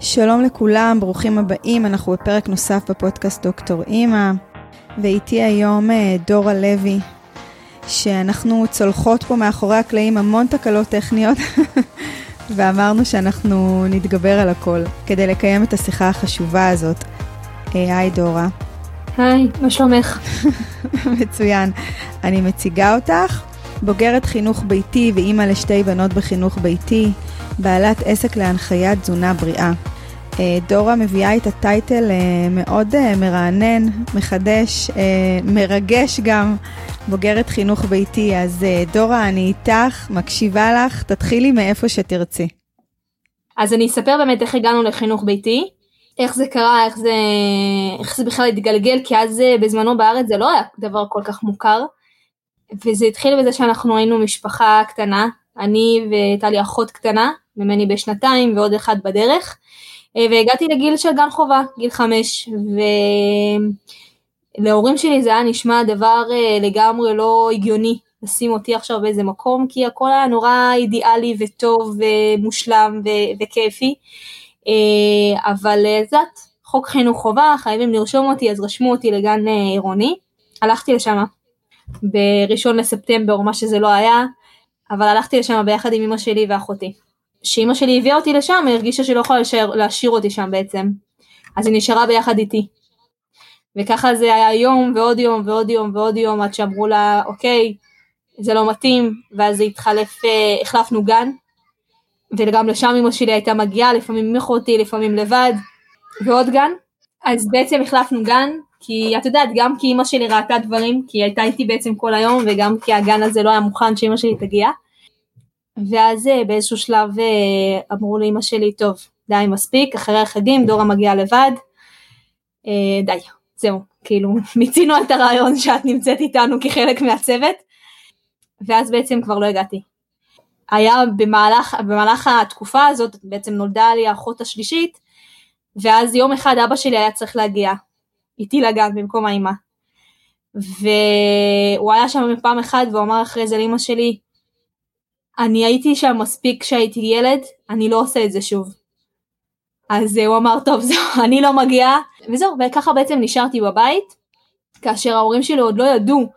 שלום לכולם, ברוכים הבאים, אנחנו בפרק נוסף בפודקאסט דוקטור אימא, ואיתי היום אה, דורה לוי, שאנחנו צולחות פה מאחורי הקלעים המון תקלות טכניות, ואמרנו שאנחנו נתגבר על הכל כדי לקיים את השיחה החשובה הזאת. אה, היי דורה. היי, מה שלומך? מצוין. אני מציגה אותך, בוגרת חינוך ביתי ואימא לשתי בנות בחינוך ביתי, בעלת עסק להנחיית תזונה בריאה. אה, דורה מביאה את הטייטל אה, מאוד אה, מרענן, מחדש, מרגש גם, בוגרת חינוך ביתי. אז דורה, אני איתך, מקשיבה לך, תתחילי מאיפה שתרצי. אז אני אספר באמת איך הגענו לחינוך ביתי, איך זה קרה, איך זה, איך זה בכלל התגלגל, כי אז בזמנו בארץ זה לא היה דבר כל כך מוכר. וזה התחיל בזה שאנחנו היינו משפחה קטנה, אני והייתה לי אחות קטנה, ממני בשנתיים ועוד אחד בדרך. אה, והגעתי לגיל של גן חובה, גיל חמש, ולהורים שלי זה היה נשמע דבר אה, לגמרי לא הגיוני לשים אותי עכשיו באיזה מקום, כי הכל היה נורא אידיאלי וטוב ומושלם ו- וכיפי, אה, אבל את יודעת, חוק חינוך חובה, חייבים לרשום אותי, אז רשמו אותי לגן עירוני, הלכתי לשם בראשון לספטמבר, מה שזה לא היה, אבל הלכתי לשם ביחד עם אמא שלי ואחותי. שאימא שלי הביאה אותי לשם, היא הרגישה שהיא לא יכולה להשאיר, להשאיר אותי שם בעצם. אז היא נשארה ביחד איתי. וככה זה היה יום ועוד יום ועוד יום ועוד יום עד שאמרו לה אוקיי זה לא מתאים. ואז זה התחלף, אה, החלפנו גן. וגם לשם אמא שלי הייתה מגיעה לפעמים עם אחותי לפעמים לבד. ועוד גן. אז בעצם החלפנו גן כי את יודעת גם כי אמא שלי ראתה דברים כי היא הייתה איתי בעצם כל היום וגם כי הגן הזה לא היה מוכן שאמא שלי תגיע ואז אה, באיזשהו שלב אה, אמרו לאמא שלי, טוב, די מספיק, אחרי החגים דורה מגיעה לבד, אה, די, זהו, כאילו מיצינו את הרעיון שאת נמצאת איתנו כחלק מהצוות, ואז בעצם כבר לא הגעתי. היה במהלך, במהלך התקופה הזאת, בעצם נולדה לי האחות השלישית, ואז יום אחד אבא שלי היה צריך להגיע איתי לגן במקום האמא. והוא היה שם פעם אחת והוא אמר אחרי זה לאמא שלי, אני הייתי שם מספיק כשהייתי ילד, אני לא עושה את זה שוב. אז הוא אמר, טוב, זהו, אני לא מגיעה, וזהו, וככה בעצם נשארתי בבית, כאשר ההורים שלי עוד לא ידעו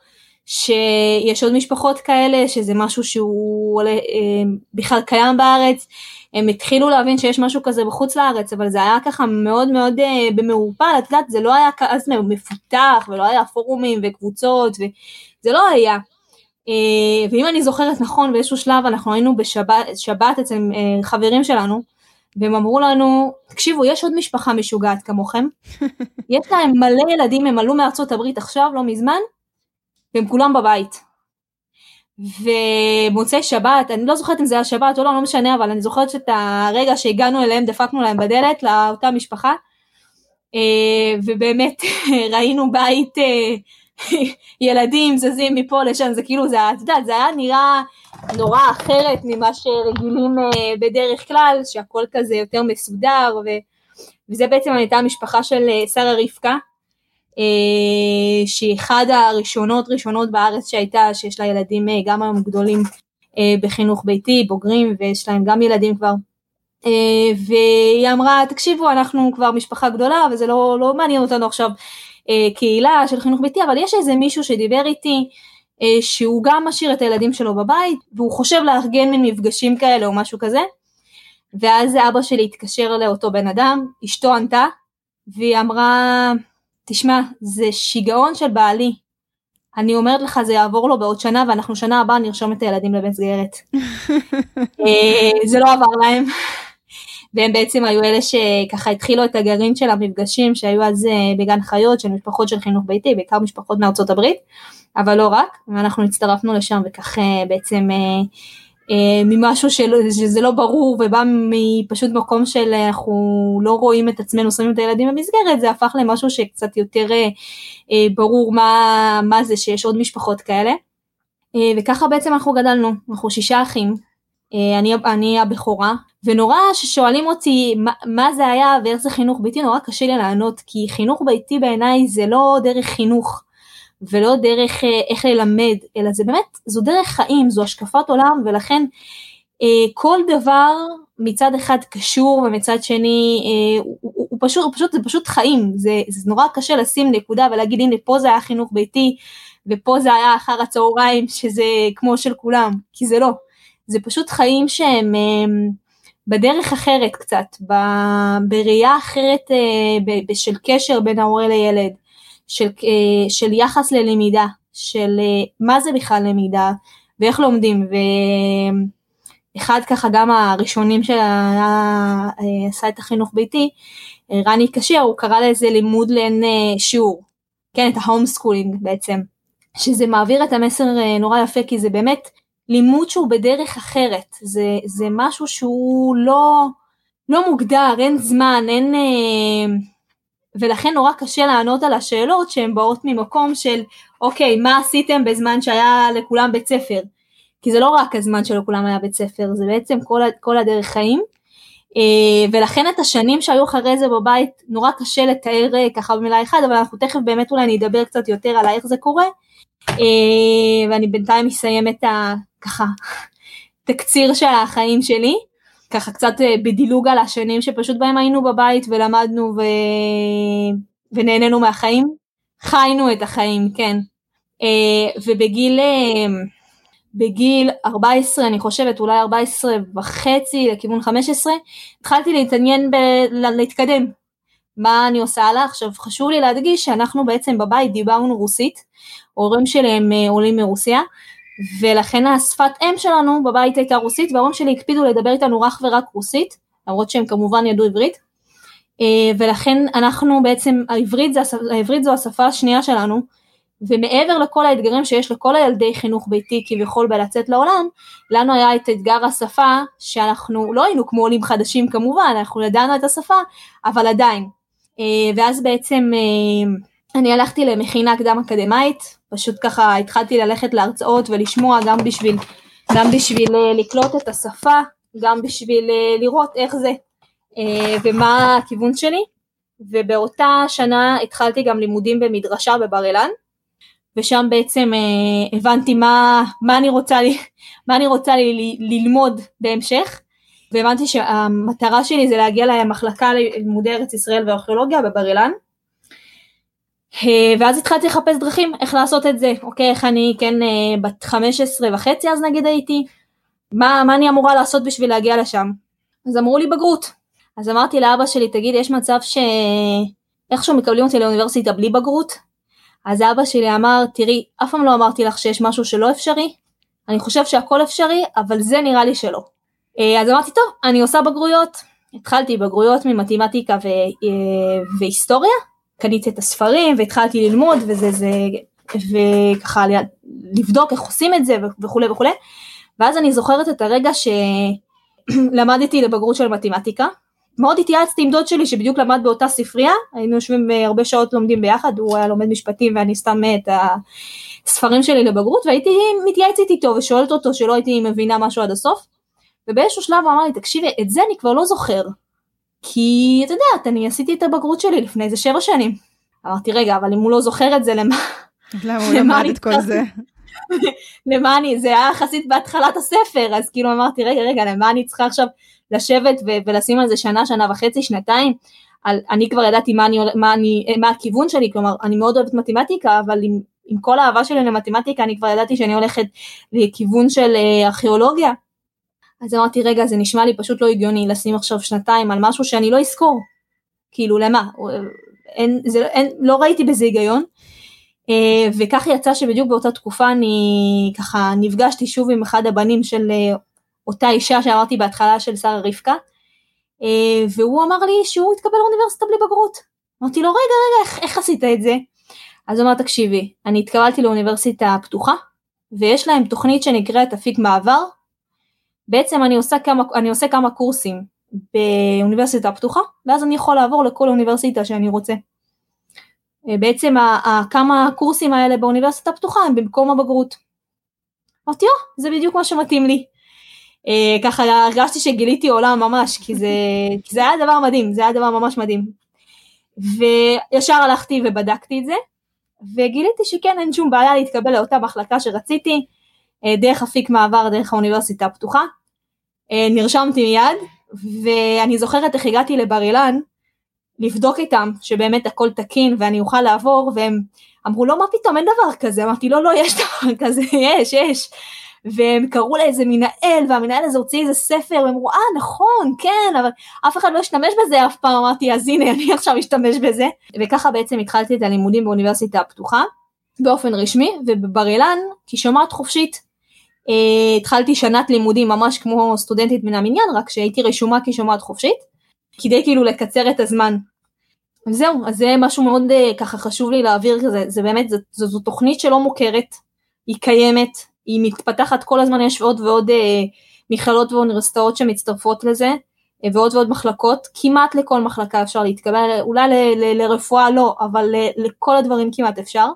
שיש עוד משפחות כאלה, שזה משהו שהוא אה, בכלל קיים בארץ, הם התחילו להבין שיש משהו כזה בחוץ לארץ, אבל זה היה ככה מאוד מאוד אה, במעורפל, את יודעת, זה לא היה אז מפותח, ולא היה פורומים וקבוצות, וזה לא היה. אה, ואם אני זוכרת נכון באיזשהו שלב אנחנו היינו בשבת שבת אצל אה, חברים שלנו והם אמרו לנו תקשיבו יש עוד משפחה משוגעת כמוכם. יש להם מלא ילדים הם עלו מארצות הברית עכשיו לא מזמן והם כולם בבית. ומוצאי שבת אני לא זוכרת אם זה היה שבת או לא לא משנה אבל אני זוכרת שאת הרגע שהגענו אליהם דפקנו להם בדלת לאותה משפחה. אה, ובאמת ראינו בית ילדים זזים מפה לשם, זה כאילו, זה, את יודעת, זה היה נראה נורא אחרת ממה שרגילים אה, בדרך כלל, שהכל כזה יותר מסודר, ו, וזה בעצם הייתה המשפחה של אה, שרה רבקה, אה, שהיא אחד הראשונות ראשונות בארץ שהייתה, שיש לה ילדים גם היום גדולים בחינוך ביתי, בוגרים, ויש להם גם ילדים כבר. והיא אמרה, תקשיבו, אנחנו כבר משפחה גדולה, וזה לא, לא מעניין אותנו עכשיו קהילה של חינוך ביתי, אבל יש איזה מישהו שדיבר איתי אה, שהוא גם משאיר את הילדים שלו בבית, והוא חושב לארגן מין מפגשים כאלה או משהו כזה, ואז אבא שלי התקשר לאותו בן אדם, אשתו ענתה, והיא אמרה, תשמע, זה שיגעון של בעלי, אני אומרת לך זה יעבור לו בעוד שנה ואנחנו שנה הבאה נרשום את הילדים למסגרת. אה, זה לא עבר להם. והם בעצם היו אלה שככה התחילו את הגרעין של המפגשים שהיו אז אה, בגן חיות של משפחות של חינוך ביתי, בעיקר משפחות מארצות הברית, אבל לא רק, ואנחנו הצטרפנו לשם וכך אה, בעצם אה, ממשהו שלא, שזה לא ברור ובא מפשוט מקום של אנחנו לא רואים את עצמנו שמים את הילדים במסגרת, זה הפך למשהו שקצת יותר ברור מה, מה זה שיש עוד משפחות כאלה. וככה בעצם אנחנו גדלנו, אנחנו שישה אחים, אני, אני הבכורה, ונורא ששואלים אותי מה, מה זה היה ואיך זה חינוך ביתי, נורא קשה לי לענות, כי חינוך ביתי בעיניי זה לא דרך חינוך ולא דרך אה, איך ללמד, אלא זה באמת, זו דרך חיים, זו השקפת עולם, ולכן כל דבר מצד אחד קשור ומצד שני הוא, הוא, הוא פשוט, הוא פשוט, זה פשוט חיים, זה, זה נורא קשה לשים נקודה ולהגיד הנה פה זה היה חינוך ביתי ופה זה היה אחר הצהריים שזה כמו של כולם, כי זה לא, זה פשוט חיים שהם בדרך אחרת קצת, בראייה אחרת של קשר בין ההורה לילד, של, של יחס ללמידה, של מה זה בכלל למידה ואיך לומדים. ו... אחד ככה גם הראשונים שעשה את החינוך ביתי, רני קשר, הוא קרא לזה לימוד ללא אין אה, שיעור, כן, את ה home schooling בעצם, שזה מעביר את המסר אה, נורא יפה, כי זה באמת לימוד שהוא בדרך אחרת, זה, זה משהו שהוא לא, לא מוגדר, אין זמן, אין... אה, ולכן נורא קשה לענות על השאלות שהן באות ממקום של אוקיי, מה עשיתם בזמן שהיה לכולם בית ספר? כי זה לא רק הזמן שלא כולם היה בית ספר, זה בעצם כל, כל הדרך חיים. אה, ולכן את השנים שהיו אחרי זה בבית נורא קשה לתאר אה, ככה במילה אחת, אבל אנחנו תכף באמת אולי נדבר קצת יותר על איך זה קורה. אה, ואני בינתיים אסיים את. ככה תקציר של החיים שלי, ככה קצת בדילוג על השנים שפשוט בהם היינו בבית ולמדנו ו... ונהנינו מהחיים. חיינו את החיים, כן. ובגיל בגיל 14 אני חושבת אולי 14 וחצי לכיוון 15 התחלתי להתעניין ב- להתקדם מה אני עושה הלאה עכשיו חשוב לי להדגיש שאנחנו בעצם בבית דיברנו רוסית ההורים שלי הם אה, עולים מרוסיה ולכן השפת אם שלנו בבית הייתה רוסית וההורים שלי הקפידו לדבר איתנו אך ורק רוסית למרות שהם כמובן ידעו עברית אה, ולכן אנחנו בעצם העברית, זה, העברית זו השפה השנייה שלנו ומעבר לכל האתגרים שיש לכל הילדי חינוך ביתי כביכול בלצאת לעולם, לנו היה את אתגר השפה שאנחנו לא היינו כמו עולים חדשים כמובן, אנחנו ידענו את השפה, אבל עדיין. אה, ואז בעצם אה, אני הלכתי למכינה קדם אקדמאית, פשוט ככה התחלתי ללכת להרצאות ולשמוע גם בשביל, גם בשביל אה, לקלוט את השפה, גם בשביל לראות איך זה ומה הכיוון שלי. ובאותה שנה התחלתי גם לימודים במדרשה בבר אילן, ושם בעצם אה, הבנתי מה, מה אני רוצה, מה אני רוצה לי, ללמוד בהמשך והבנתי שהמטרה שלי זה להגיע למחלקה ללימודי ארץ ישראל וארכיאולוגיה בבר אילן אה, ואז התחלתי לחפש דרכים איך לעשות את זה, אוקיי, איך אני כן אה, בת 15 וחצי אז נגיד הייתי, מה, מה אני אמורה לעשות בשביל להגיע לשם? אז אמרו לי בגרות. אז אמרתי לאבא שלי, תגיד, יש מצב שאיכשהו מקבלים אותי לאוניברסיטה בלי בגרות? אז אבא שלי אמר, תראי, אף פעם לא אמרתי לך שיש משהו שלא אפשרי, אני חושב שהכל אפשרי, אבל זה נראה לי שלא. אה, אז אמרתי, טוב, אני עושה בגרויות. התחלתי בגרויות ממתמטיקה ו... אה, והיסטוריה, קניתי את הספרים והתחלתי ללמוד וזה זה, וככה לבדוק איך עושים את זה וכולי וכולי, ואז אני זוכרת את הרגע שלמדתי לבגרות של מתמטיקה, מאוד התייעצתי עם דוד שלי שבדיוק למד באותה ספרייה, היינו יושבים אה, הרבה שעות לומדים ביחד, הוא היה לומד משפטים ואני סתם אה, את הספרים שלי לבגרות, והייתי מתייעצת איתו ושואלת אותו שלא הייתי מבינה משהו עד הסוף, ובאיזשהו שלב הוא אמר לי, תקשיבי, את זה אני כבר לא זוכר, כי את יודעת, אני עשיתי את הבגרות שלי לפני איזה שבע שנים. אמרתי, רגע, אבל אם הוא לא זוכר את זה, למה? למה הוא למד את כל זה? למה אני, זה היה יחסית בהתחלת הספר, אז כאילו אמרתי, רגע, רגע, למה אני צריכה עכשיו לשבת ו- ולשים על זה שנה, שנה וחצי, שנתיים, על, אני כבר ידעתי מה, אני, מה, אני, מה הכיוון שלי, כלומר אני מאוד אוהבת מתמטיקה, אבל עם, עם כל האהבה שלי למתמטיקה אני כבר ידעתי שאני הולכת לכיוון של אה, ארכיאולוגיה. אז אמרתי רגע זה נשמע לי פשוט לא הגיוני לשים עכשיו שנתיים על משהו שאני לא אזכור. כאילו למה? אין, זה, אין, לא ראיתי בזה היגיון. Uh, וכך יצא שבדיוק באותה תקופה אני ככה נפגשתי שוב עם אחד הבנים של אה, אותה אישה שאמרתי בהתחלה של שרה רבקה, אה, והוא אמר לי שהוא התקבל לאוניברסיטה בלי בגרות. אמרתי לו רגע רגע איך, איך עשית את זה? אז הוא אמר תקשיבי אני התקבלתי לאוניברסיטה הפתוחה ויש להם תוכנית שנקראת אפיק מעבר בעצם אני עושה כמה, אני עושה כמה קורסים באוניברסיטה הפתוחה ואז אני יכול לעבור לכל אוניברסיטה שאני רוצה. אה, בעצם כמה קורסים האלה באוניברסיטה הפתוחה הם במקום הבגרות. אמרתי, או, זה בדיוק מה שמתאים לי. אה, ככה הרגשתי שגיליתי עולם ממש, כי זה, כי זה היה דבר מדהים, זה היה דבר ממש מדהים. וישר הלכתי ובדקתי את זה, וגיליתי שכן אין שום בעיה להתקבל לאותה מחלקה שרציתי, אה, דרך אפיק מעבר, דרך האוניברסיטה הפתוחה. נרשמתי מיד, ואני זוכרת איך הגעתי לבר אילן, לבדוק איתם שבאמת הכל תקין ואני אוכל לעבור, והם אמרו לא מה פתאום אין דבר כזה, אמרתי לא לא יש דבר כזה, יש יש. והם קראו לאיזה מנהל והמנהל הזה הוציא איזה ספר והם אמרו אה נכון כן אבל אף אחד לא השתמש בזה אף פעם. אמרתי אז הנה אני עכשיו אשתמש בזה. וככה בעצם התחלתי את הלימודים באוניברסיטה הפתוחה באופן רשמי ובבר אילן כשומעת חופשית. אה, התחלתי שנת לימודים ממש כמו סטודנטית מן המניין רק שהייתי רשומה כשומעת חופשית כדי כאילו לקצר את הזמן. זהו אז זה משהו מאוד אה, ככה חשוב לי להעביר כזה זה באמת זו, זו תוכנית שלא מוכרת היא קיימת היא מתפתחת כל הזמן, יש עוד ועוד אה, מכללות ואוניברסיטאות שמצטרפות לזה, אה, ועוד ועוד מחלקות, כמעט לכל מחלקה אפשר להתקבל, אולי ל, ל, לרפואה לא, אבל ל, לכל הדברים כמעט אפשר.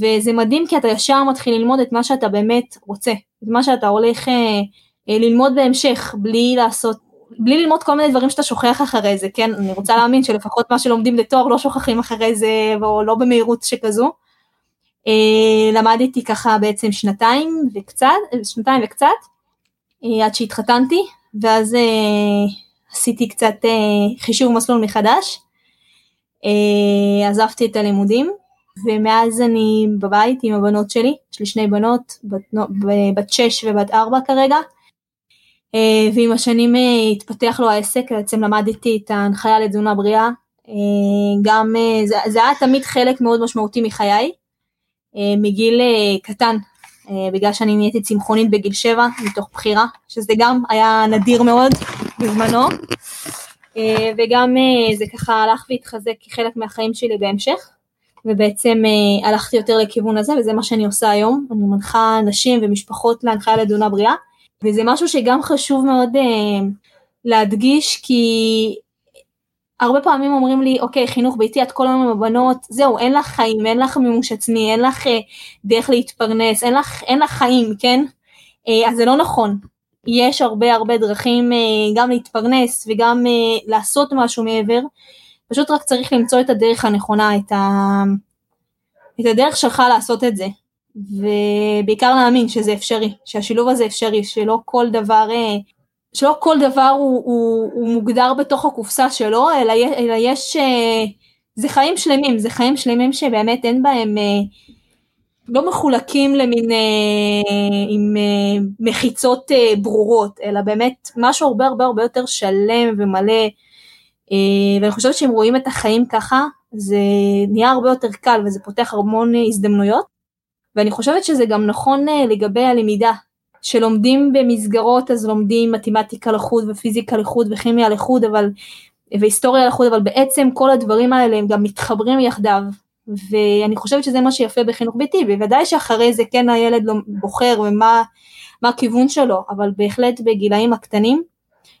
וזה מדהים כי אתה ישר מתחיל ללמוד את מה שאתה באמת רוצה, את מה שאתה הולך אה, אה, ללמוד בהמשך, בלי לעשות, בלי ללמוד כל מיני דברים שאתה שוכח אחרי זה, כן? אני רוצה להאמין שלפחות מה שלומדים לתואר לא שוכחים אחרי זה, או לא במהירות שכזו. אה, למדתי ככה בעצם שנתיים וקצת, שנתיים וקצת, אה, עד שהתחתנתי, ואז אה, עשיתי קצת חישוב מסלול מחדש, עזבתי את הלימודים, ומאז אני בבית עם הבנות שלי, יש לי שני בנות, בת, בת שש ובת ארבע כרגע, ועם השנים התפתח לו העסק, בעצם למדתי את ההנחיה לתזונה בריאה, גם זה, זה היה תמיד חלק מאוד משמעותי מחיי, אה, מגיל אה, קטן, אה, בגלל שאני נהייתי צמחונית בגיל 7 מתוך בחירה, שזה גם היה נדיר מאוד בזמנו, וגם זה ככה הלך והתחזק כחלק מהחיים שלי בהמשך, ובעצם הלכתי יותר לכיוון הזה וזה מה שאני עושה היום, אני מנחה נשים ומשפחות להנחיה לתזונה בריאה, וזה משהו שגם חשוב מאוד להדגיש כי הרבה פעמים אומרים לי, אוקיי, חינוך ביתי, את כל היום עם הבנות, זהו, אין לך חיים, אין לך מימוש עצמי, אין לך אה, דרך להתפרנס, אין לך, אין לך חיים, כן? אה, אז זה לא נכון. יש הרבה הרבה דרכים אה, גם להתפרנס וגם אה, לעשות משהו מעבר, פשוט רק צריך למצוא את הדרך הנכונה, את, ה... את הדרך שלך לעשות את זה. ובעיקר להאמין שזה אפשרי, שהשילוב הזה אפשרי, שלא כל דבר אה, שלא כל דבר הוא, הוא, הוא מוגדר בתוך הקופסה שלו, אלא, אלא יש, אה, זה חיים שלמים, זה חיים שלמים שבאמת אין בהם, אה, לא מחולקים למין עם מחיצות ברורות, אלא באמת משהו הרבה הרבה הרבה יותר שלם ומלא, ואני חושבת שאם רואים את החיים ככה, זה נהיה הרבה יותר קל וזה פותח המון הזדמנויות, ואני חושבת שזה גם נכון לגבי הלמידה, שלומדים במסגרות אז לומדים מתמטיקה לחוד ופיזיקה לחוד וכימיה לחוד אבל והיסטוריה לחוד אבל בעצם כל הדברים האלה הם גם מתחברים יחדיו. ואני חושבת שזה מה שיפה בחינוך ביתי בוודאי שאחרי זה כן הילד לא בוחר ומה מה הכיוון שלו אבל בהחלט בגילאים הקטנים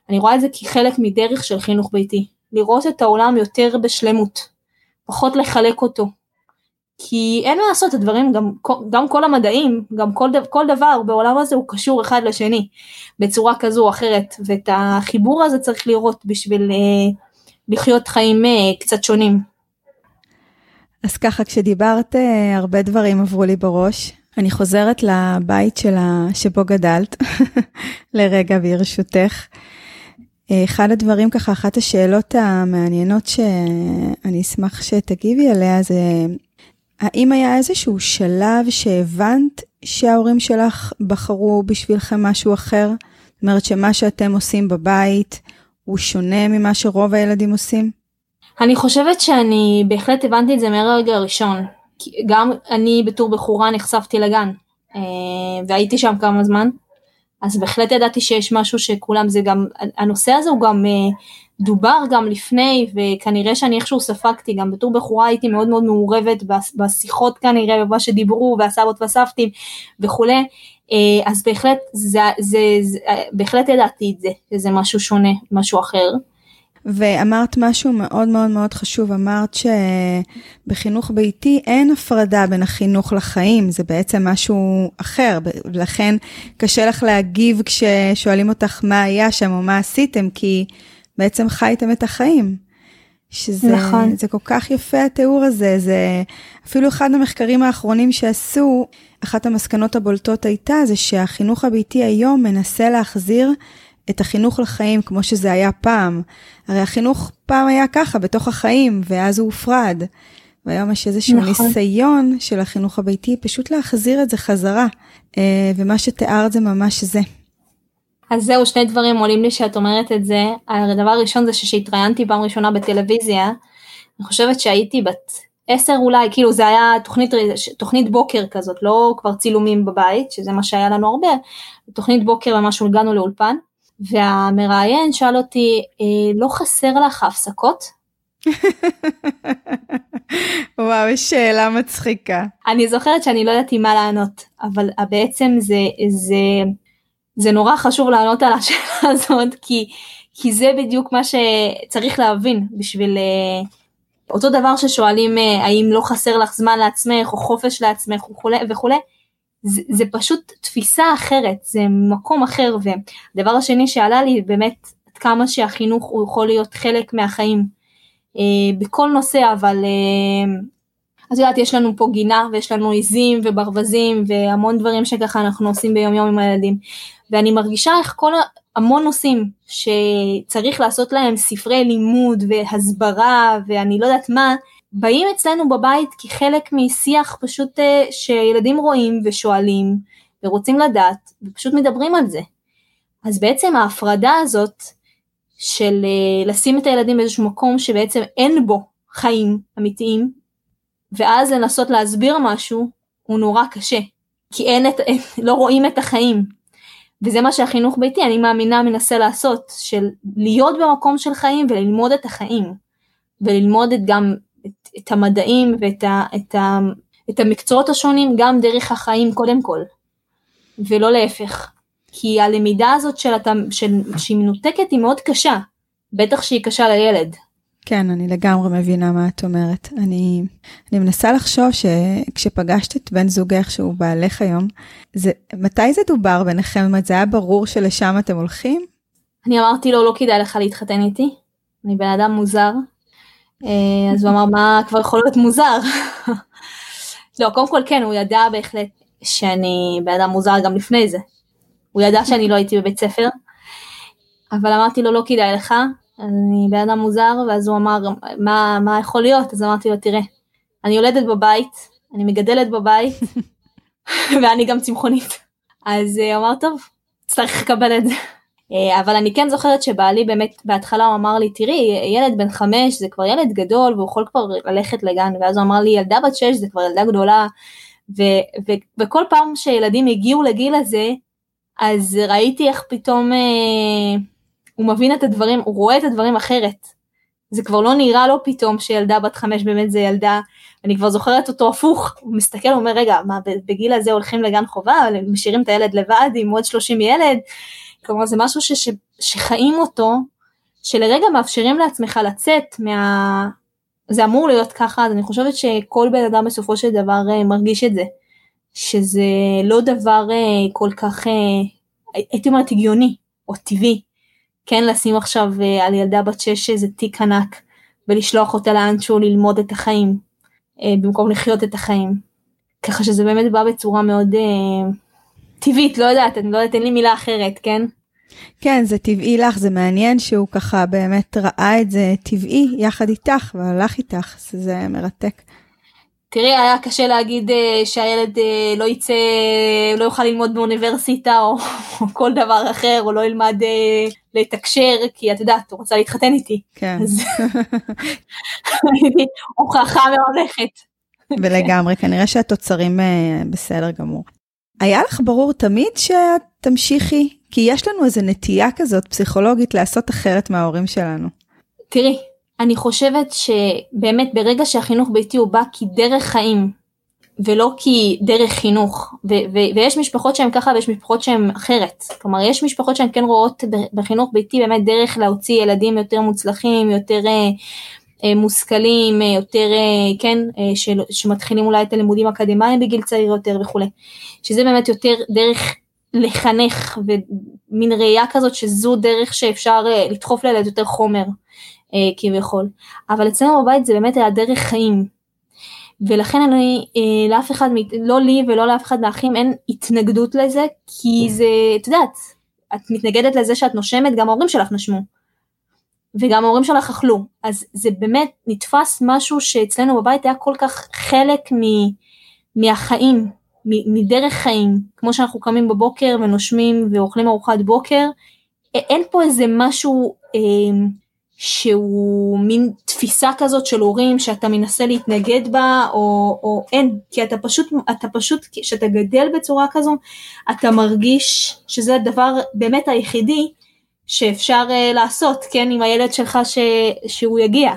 אני רואה את זה כחלק מדרך של חינוך ביתי לראות את העולם יותר בשלמות פחות לחלק אותו כי אין מה לעשות, הדברים, גם, גם כל המדעים, גם כל, כל דבר בעולם הזה הוא קשור אחד לשני בצורה כזו או אחרת, ואת החיבור הזה צריך לראות בשביל אה, לחיות חיים אה, קצת שונים. אז ככה, כשדיברת, אה, הרבה דברים עברו לי בראש. אני חוזרת לבית שלה, שבו גדלת, לרגע ברשותך. אחד הדברים, ככה, אחת השאלות המעניינות שאני אשמח שתגיבי עליה זה האם היה איזשהו שלב שהבנת שההורים שלך בחרו בשבילכם משהו אחר? זאת אומרת שמה שאתם עושים בבית הוא שונה ממה שרוב הילדים עושים? אני חושבת שאני בהחלט הבנתי את זה מהרגע הראשון. גם אני בתור בחורה נחשפתי לגן אה, והייתי שם כמה זמן אז בהחלט ידעתי שיש משהו שכולם זה גם הנושא הזה הוא גם אה, דובר גם לפני וכנראה שאני איכשהו ספגתי גם בתור בחורה הייתי מאוד מאוד מעורבת בשיחות כנראה במה שדיברו והסבות והסבתים וכולי אה, אז בהחלט זה, זה, זה, בהחלט ידעתי את זה שזה משהו שונה משהו אחר. ואמרת משהו מאוד מאוד מאוד חשוב, אמרת שבחינוך ביתי אין הפרדה בין החינוך לחיים, זה בעצם משהו אחר, לכן קשה לך להגיב כששואלים אותך מה היה שם או מה עשיתם, כי בעצם חייתם את החיים. שזה נכון. זה כל כך יפה התיאור הזה, זה אפילו אחד המחקרים האחרונים שעשו, אחת המסקנות הבולטות הייתה זה שהחינוך הביתי היום מנסה להחזיר את החינוך לחיים כמו שזה היה פעם. הרי החינוך פעם היה ככה, בתוך החיים, ואז הוא הופרד. והיום יש איזשהו נכון. ניסיון של החינוך הביתי פשוט להחזיר את זה חזרה, אה, ומה שתיארת זה ממש זה. אז זהו, שני דברים עולים לי שאת אומרת את זה. הדבר הראשון זה שכשהתראיינתי פעם ראשונה בטלוויזיה, אני חושבת שהייתי בת עשר אולי, כאילו זה היה תוכנית, תוכנית בוקר כזאת, לא כבר צילומים בבית, שזה מה שהיה לנו הרבה, תוכנית בוקר ממש הגענו לאולפן, והמראיין שאל אותי, אה, לא חסר לך הפסקות? וואו, שאלה מצחיקה. אני זוכרת שאני לא ידעתי מה לענות, אבל בעצם זה, זה, זה נורא חשוב לענות על השאלה הזאת, כי, כי זה בדיוק מה שצריך להבין בשביל... אה, אותו דבר ששואלים אה, האם לא חסר לך זמן לעצמך או חופש לעצמך וכולי וכולי, זה, זה פשוט תפיסה אחרת, זה מקום אחר והדבר השני שעלה לי באמת עד כמה שהחינוך הוא יכול להיות חלק מהחיים אה, בכל נושא אבל אה, את יודעת יש לנו פה גינה ויש לנו עיזים וברווזים והמון דברים שככה אנחנו עושים ביום יום עם הילדים. ואני מרגישה איך כל המון נושאים שצריך לעשות להם ספרי לימוד והסברה ואני לא יודעת מה, באים אצלנו בבית כחלק משיח פשוט אה, שילדים רואים ושואלים ורוצים לדעת ופשוט מדברים על זה. אז בעצם ההפרדה הזאת של אה, לשים את הילדים באיזשהו מקום שבעצם אין בו חיים אמיתיים ואז לנסות להסביר משהו הוא נורא קשה כי אין את, לא רואים את החיים וזה מה שהחינוך ביתי אני מאמינה מנסה לעשות, של להיות במקום של חיים וללמוד את החיים, וללמוד את גם את, את המדעים ואת ה, את ה, את המקצועות השונים גם דרך החיים קודם כל, ולא להפך. כי הלמידה הזאת של, של, שהיא מנותקת היא מאוד קשה, בטח שהיא קשה לילד. כן, אני לגמרי מבינה מה את אומרת. אני, אני מנסה לחשוב שכשפגשת את בן זוגך שהוא בעלך היום, זה, מתי זה דובר ביניכם? זה היה ברור שלשם אתם הולכים? אני אמרתי לו, לא כדאי לך להתחתן איתי, אני בן אדם מוזר. אה, אז הוא אמר, מה כבר יכול להיות מוזר? לא, קודם כל כן, הוא ידע בהחלט שאני בן אדם מוזר גם לפני זה. הוא ידע שאני לא הייתי בבית ספר, אבל אמרתי לו, לא כדאי לך, אני בן אדם מוזר, ואז הוא אמר, מה, מה יכול להיות? אז אמרתי לו, תראה, אני יולדת בבית, אני מגדלת בבית, ואני גם צמחונית. אז הוא אמר, טוב, צריך לקבל את זה. אה, אבל אני כן זוכרת שבעלי באמת בהתחלה הוא אמר לי תראי ילד בן חמש זה כבר ילד גדול והוא יכול כבר ללכת לגן. ואז הוא אמר לי ילדה בת שש זה כבר ילדה גדולה. ו- ו- וכל פעם שילדים הגיעו לגיל הזה אז ראיתי איך פתאום אה, הוא מבין את הדברים, הוא רואה את הדברים אחרת. זה כבר לא נראה לו פתאום שילדה בת חמש באמת זה ילדה, אני כבר זוכרת אותו הפוך, הוא מסתכל, הוא אומר רגע, מה בגיל הזה הולכים לגן חובה, משאירים את הילד לבד עם עוד 30 ילד, כלומר זה משהו ש, ש, שחיים אותו, שלרגע מאפשרים לעצמך לצאת מה... זה אמור להיות ככה, אז אני חושבת שכל בן אדם בסופו של דבר אה, מרגיש את זה, שזה לא דבר אה, כל כך, אה, הייתי אומרת הגיוני, או טבעי. כן לשים עכשיו על ילדה בת שש איזה תיק ענק ולשלוח אותה לאנשהו ללמוד את החיים במקום לחיות את החיים. ככה שזה באמת בא בצורה מאוד טבעית, לא יודעת, אני לא יודעת, אין לי מילה אחרת, כן? כן, זה טבעי לך, זה מעניין שהוא ככה באמת ראה את זה טבעי יחד איתך והלך איתך, זה מרתק. תראי, היה קשה להגיד uh, שהילד uh, לא יצא, לא יוכל ללמוד באוניברסיטה או, או כל דבר אחר, או לא ילמד uh, לתקשר, כי את יודעת, הוא רוצה להתחתן איתי. כן. אז הוכחה מהולכת. ולגמרי, כנראה שהתוצרים בסדר גמור. היה לך ברור תמיד שאת תמשיכי? כי יש לנו איזו נטייה כזאת פסיכולוגית לעשות אחרת מההורים שלנו. תראי, אני חושבת שבאמת ברגע שהחינוך ביתי הוא בא כדרך חיים ולא כדרך חינוך ו- ו- ויש משפחות שהן ככה ויש משפחות שהן אחרת כלומר יש משפחות שהן כן רואות בחינוך ביתי באמת דרך להוציא ילדים יותר מוצלחים יותר אה, מושכלים אה, יותר אה, כן אה, ש- שמתחילים אולי את הלימודים האקדמיים בגיל צעיר יותר וכולי שזה באמת יותר דרך לחנך ומין ראייה כזאת שזו דרך שאפשר אה, לדחוף לילד יותר חומר. אה, כביכול. אבל אצלנו בבית זה באמת היה דרך חיים. ולכן אני, אה, לאף אחד, לא לי ולא לאף אחד מהאחים אין התנגדות לזה, כי זה, את יודעת, את מתנגדת לזה שאת נושמת, גם ההורים שלך נשמו. וגם ההורים שלך אכלו. אז זה באמת נתפס משהו שאצלנו בבית היה כל כך חלק מ, מהחיים, מ, מדרך חיים. כמו שאנחנו קמים בבוקר ונושמים ואוכלים ארוחת בוקר, אין פה איזה משהו אה, שהוא מין תפיסה כזאת של הורים שאתה מנסה להתנגד בה או, או אין כי אתה פשוט אתה פשוט כשאתה גדל בצורה כזו אתה מרגיש שזה הדבר באמת היחידי שאפשר uh, לעשות כן עם הילד שלך ש, שהוא יגיע.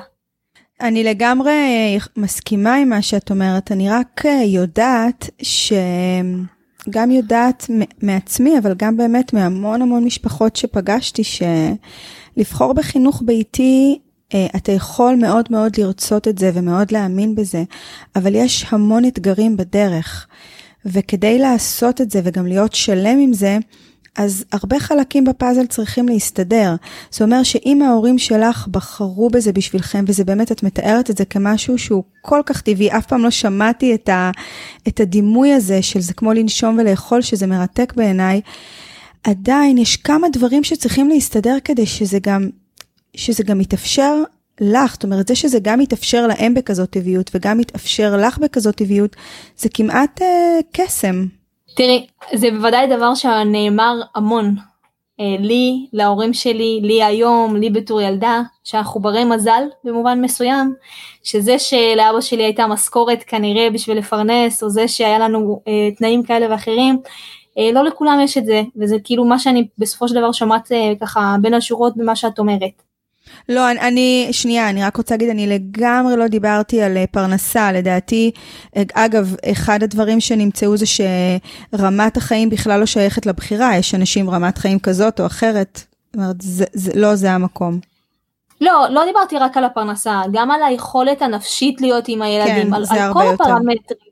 אני לגמרי מסכימה עם מה שאת אומרת אני רק אה, יודעת שגם יודעת מעצמי אבל גם באמת מהמון המון משפחות שפגשתי ש... לבחור בחינוך ביתי, אה, אתה יכול מאוד מאוד לרצות את זה ומאוד להאמין בזה, אבל יש המון אתגרים בדרך. וכדי לעשות את זה וגם להיות שלם עם זה, אז הרבה חלקים בפאזל צריכים להסתדר. זה אומר שאם ההורים שלך בחרו בזה בשבילכם, וזה באמת, את מתארת את זה כמשהו שהוא כל כך טבעי, אף פעם לא שמעתי את, ה, את הדימוי הזה של זה כמו לנשום ולאכול, שזה מרתק בעיניי. עדיין יש כמה דברים שצריכים להסתדר כדי שזה גם, שזה גם יתאפשר לך, זאת אומרת, זה שזה גם יתאפשר להם בכזאת טבעיות וגם יתאפשר לך בכזאת טבעיות, זה כמעט אה, קסם. תראי, זה בוודאי דבר שנאמר המון. אה, לי, להורים שלי, לי היום, לי בתור ילדה, שאנחנו ברי מזל במובן מסוים, שזה שלאבא שלי הייתה משכורת כנראה בשביל לפרנס, או זה שהיה לנו אה, תנאים כאלה ואחרים, אה, לא לכולם יש את זה, וזה כאילו מה שאני בסופו של דבר שומעת אה, ככה בין השורות במה שאת אומרת. לא, אני, אני, שנייה, אני רק רוצה להגיד, אני לגמרי לא דיברתי על אה, פרנסה, לדעתי, אגב, אחד הדברים שנמצאו זה שרמת החיים בכלל לא שייכת לבחירה, יש אנשים רמת חיים כזאת או אחרת, זאת אומרת, זה, זה, לא זה המקום. לא, לא דיברתי רק על הפרנסה, גם על היכולת הנפשית להיות עם הילדים, כן, על, על כל יותר. הפרמטרים,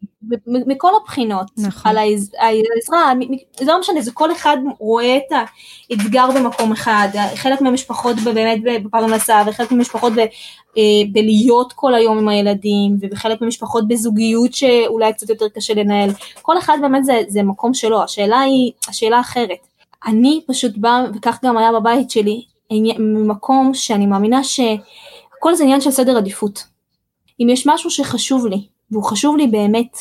מכל הבחינות, נכון. על העז- העזרה, זה לא משנה, זה כל אחד רואה את האתגר במקום אחד, חלק מהמשפחות באמת בפרנסה, וחלק מהמשפחות ב, אה, בלהיות כל היום עם הילדים, וחלק מהמשפחות בזוגיות שאולי קצת יותר קשה לנהל, כל אחד באמת זה, זה מקום שלו, השאלה היא, השאלה אחרת. אני פשוט באה, וכך גם היה בבית שלי, ממקום שאני מאמינה שהכל זה עניין של סדר עדיפות. אם יש משהו שחשוב לי, והוא חשוב לי באמת,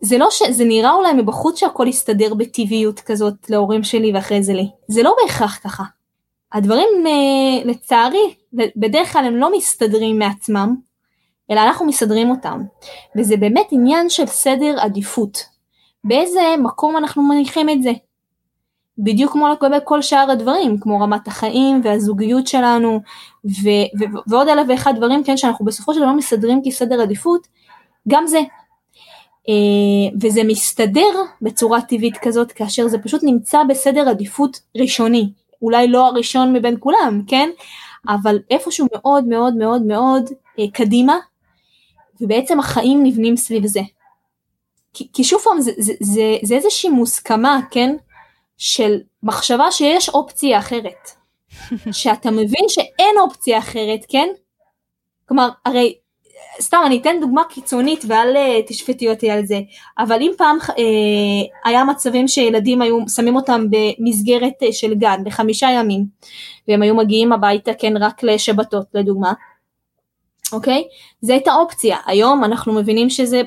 זה לא שזה נראה אולי מבחוץ שהכל יסתדר בטבעיות כזאת להורים שלי ואחרי זה לי, זה לא בהכרח ככה. הדברים אה, לצערי בדרך כלל הם לא מסתדרים מעצמם, אלא אנחנו מסדרים אותם, וזה באמת עניין של סדר עדיפות. באיזה מקום אנחנו מניחים את זה. בדיוק כמו לגבי כל שאר הדברים, כמו רמת החיים והזוגיות שלנו, ו- ו- ועוד אלף ואחד דברים, כן, שאנחנו בסופו של דבר מסדרים כסדר עדיפות, גם זה. אה, וזה מסתדר בצורה טבעית כזאת, כאשר זה פשוט נמצא בסדר עדיפות ראשוני. אולי לא הראשון מבין כולם, כן? אבל איפשהו מאוד מאוד מאוד מאוד אה, קדימה, ובעצם החיים נבנים סביב זה. כי, כי שוב פעם, זה, זה, זה, זה איזושהי מוסכמה, כן? של מחשבה שיש אופציה אחרת. שאתה מבין שאין אופציה אחרת, כן? כלומר, הרי, סתם אני אתן דוגמה קיצונית ואל אה, תשפטי אותי על זה, אבל אם פעם אה, היה מצבים שילדים היו שמים אותם במסגרת אה, של גן בחמישה ימים, והם היו מגיעים הביתה כן רק לשבתות לדוגמה, אוקיי? זה הייתה אופציה, היום אנחנו מבינים שזה,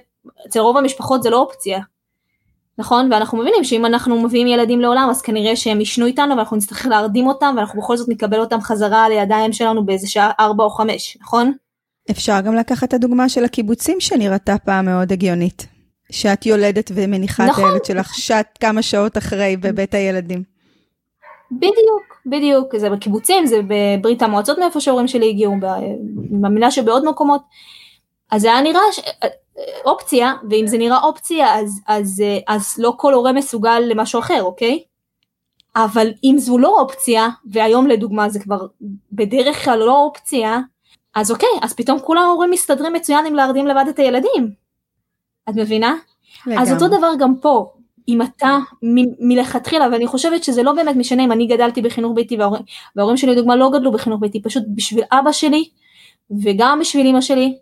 אצל רוב המשפחות זה לא אופציה, נכון? ואנחנו מבינים שאם אנחנו מביאים ילדים לעולם אז כנראה שהם ישנו איתנו ואנחנו נצטרך להרדים אותם ואנחנו בכל זאת נקבל אותם חזרה לידיים שלנו באיזה שעה ארבע או חמש, נכון? אפשר גם לקחת את הדוגמה של הקיבוצים שנראתה פעם מאוד הגיונית. שאת יולדת ומניחה נכון. את הילד שלך שעת כמה שעות אחרי בבית הילדים. בדיוק, בדיוק, זה בקיבוצים, זה בברית המועצות מאיפה שההורים שלי הגיעו, ב- אני מאמינה שבעוד מקומות. אז זה היה נראה ש... אופציה, ואם זה נראה אופציה אז, אז, אז לא כל הורה מסוגל למשהו אחר, אוקיי? אבל אם זו לא אופציה, והיום לדוגמה זה כבר בדרך כלל לא אופציה, אז אוקיי, אז פתאום כולם ההורים מסתדרים מצוין עם להרדים לבד את הילדים. את מבינה? אז אותו דבר גם פה, אם אתה מ- מלכתחילה, ואני חושבת שזה לא באמת משנה אם אני גדלתי בחינוך ביתי וההורים, וההורים שלי לדוגמה לא גדלו בחינוך ביתי, פשוט בשביל אבא שלי וגם בשביל אמא שלי,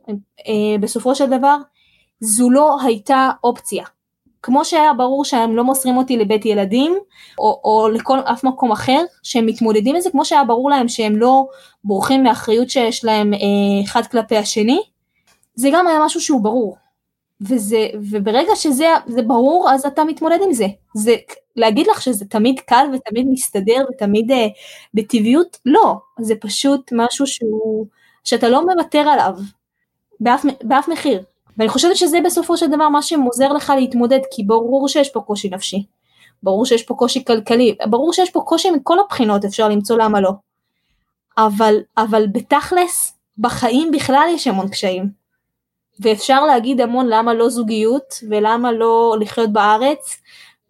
אה, בסופו של דבר, זו לא הייתה אופציה. כמו שהיה ברור שהם לא מוסרים אותי לבית ילדים או, או לכל אף מקום אחר שהם מתמודדים עם זה כמו שהיה ברור להם שהם לא בורחים מאחריות שיש להם אה, אחד כלפי השני זה גם היה משהו שהוא ברור. וזה וברגע שזה ברור אז אתה מתמודד עם זה. זה להגיד לך שזה תמיד קל ותמיד מסתדר ותמיד אה, בטבעיות לא. זה פשוט משהו שהוא שאתה לא מוותר עליו. באף, באף מחיר ואני חושבת שזה בסופו של דבר מה שעוזר לך להתמודד, כי ברור שיש פה קושי נפשי, ברור שיש פה קושי כלכלי, ברור שיש פה קושי מכל הבחינות, אפשר למצוא למה לא. אבל, אבל בתכלס, בחיים בכלל יש המון קשיים. ואפשר להגיד המון למה לא זוגיות, ולמה לא לחיות בארץ,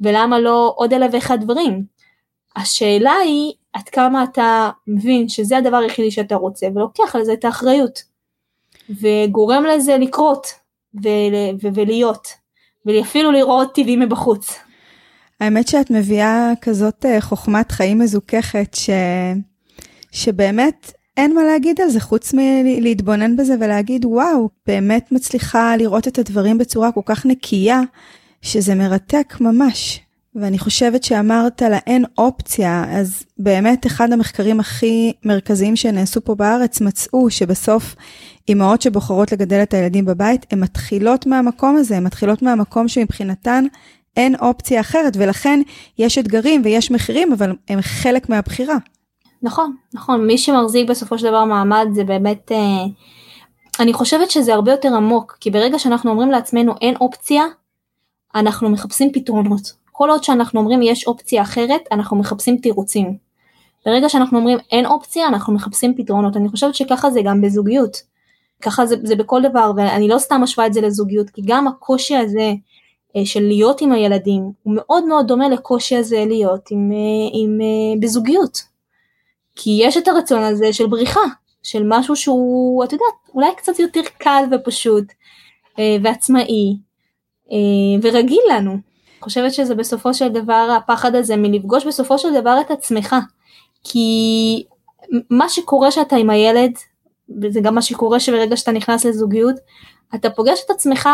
ולמה לא עוד אלף ואחד דברים. השאלה היא עד כמה אתה מבין שזה הדבר היחידי שאתה רוצה, ולוקח על זה את האחריות. וגורם לזה לקרות. ו- ולהיות, ואפילו לראות טבעי מבחוץ. האמת שאת מביאה כזאת אה, חוכמת חיים מזוככת, ש... שבאמת אין מה להגיד על זה חוץ מלהתבונן בזה ולהגיד וואו, באמת מצליחה לראות את הדברים בצורה כל כך נקייה, שזה מרתק ממש. ואני חושבת שאמרת לה אין אופציה, אז באמת אחד המחקרים הכי מרכזיים שנעשו פה בארץ מצאו שבסוף אימהות שבוחרות לגדל את הילדים בבית, הן מתחילות מהמקום הזה, הן מתחילות מהמקום שמבחינתן אין אופציה אחרת, ולכן יש אתגרים ויש מחירים, אבל הם חלק מהבחירה. נכון, נכון, מי שמחזיק בסופו של דבר מעמד זה באמת, אה, אני חושבת שזה הרבה יותר עמוק, כי ברגע שאנחנו אומרים לעצמנו אין אופציה, אנחנו מחפשים פתרונות. כל עוד שאנחנו אומרים יש אופציה אחרת, אנחנו מחפשים תירוצים. ברגע שאנחנו אומרים אין אופציה, אנחנו מחפשים פתרונות. אני חושבת שככה זה גם בזוגיות. ככה זה, זה בכל דבר, ואני לא סתם משווה את זה לזוגיות, כי גם הקושי הזה אה, של להיות עם הילדים, הוא מאוד מאוד דומה לקושי הזה להיות עם, אה, עם, אה, בזוגיות. כי יש את הרצון הזה של בריחה, של משהו שהוא, את יודעת, אולי קצת יותר קל ופשוט, ועצמאי, ורגיל לנו. חושבת שזה בסופו של דבר הפחד הזה מלפגוש בסופו של דבר את עצמך. כי מה שקורה שאתה עם הילד וזה גם מה שקורה שברגע שאתה נכנס לזוגיות, אתה פוגש את עצמך.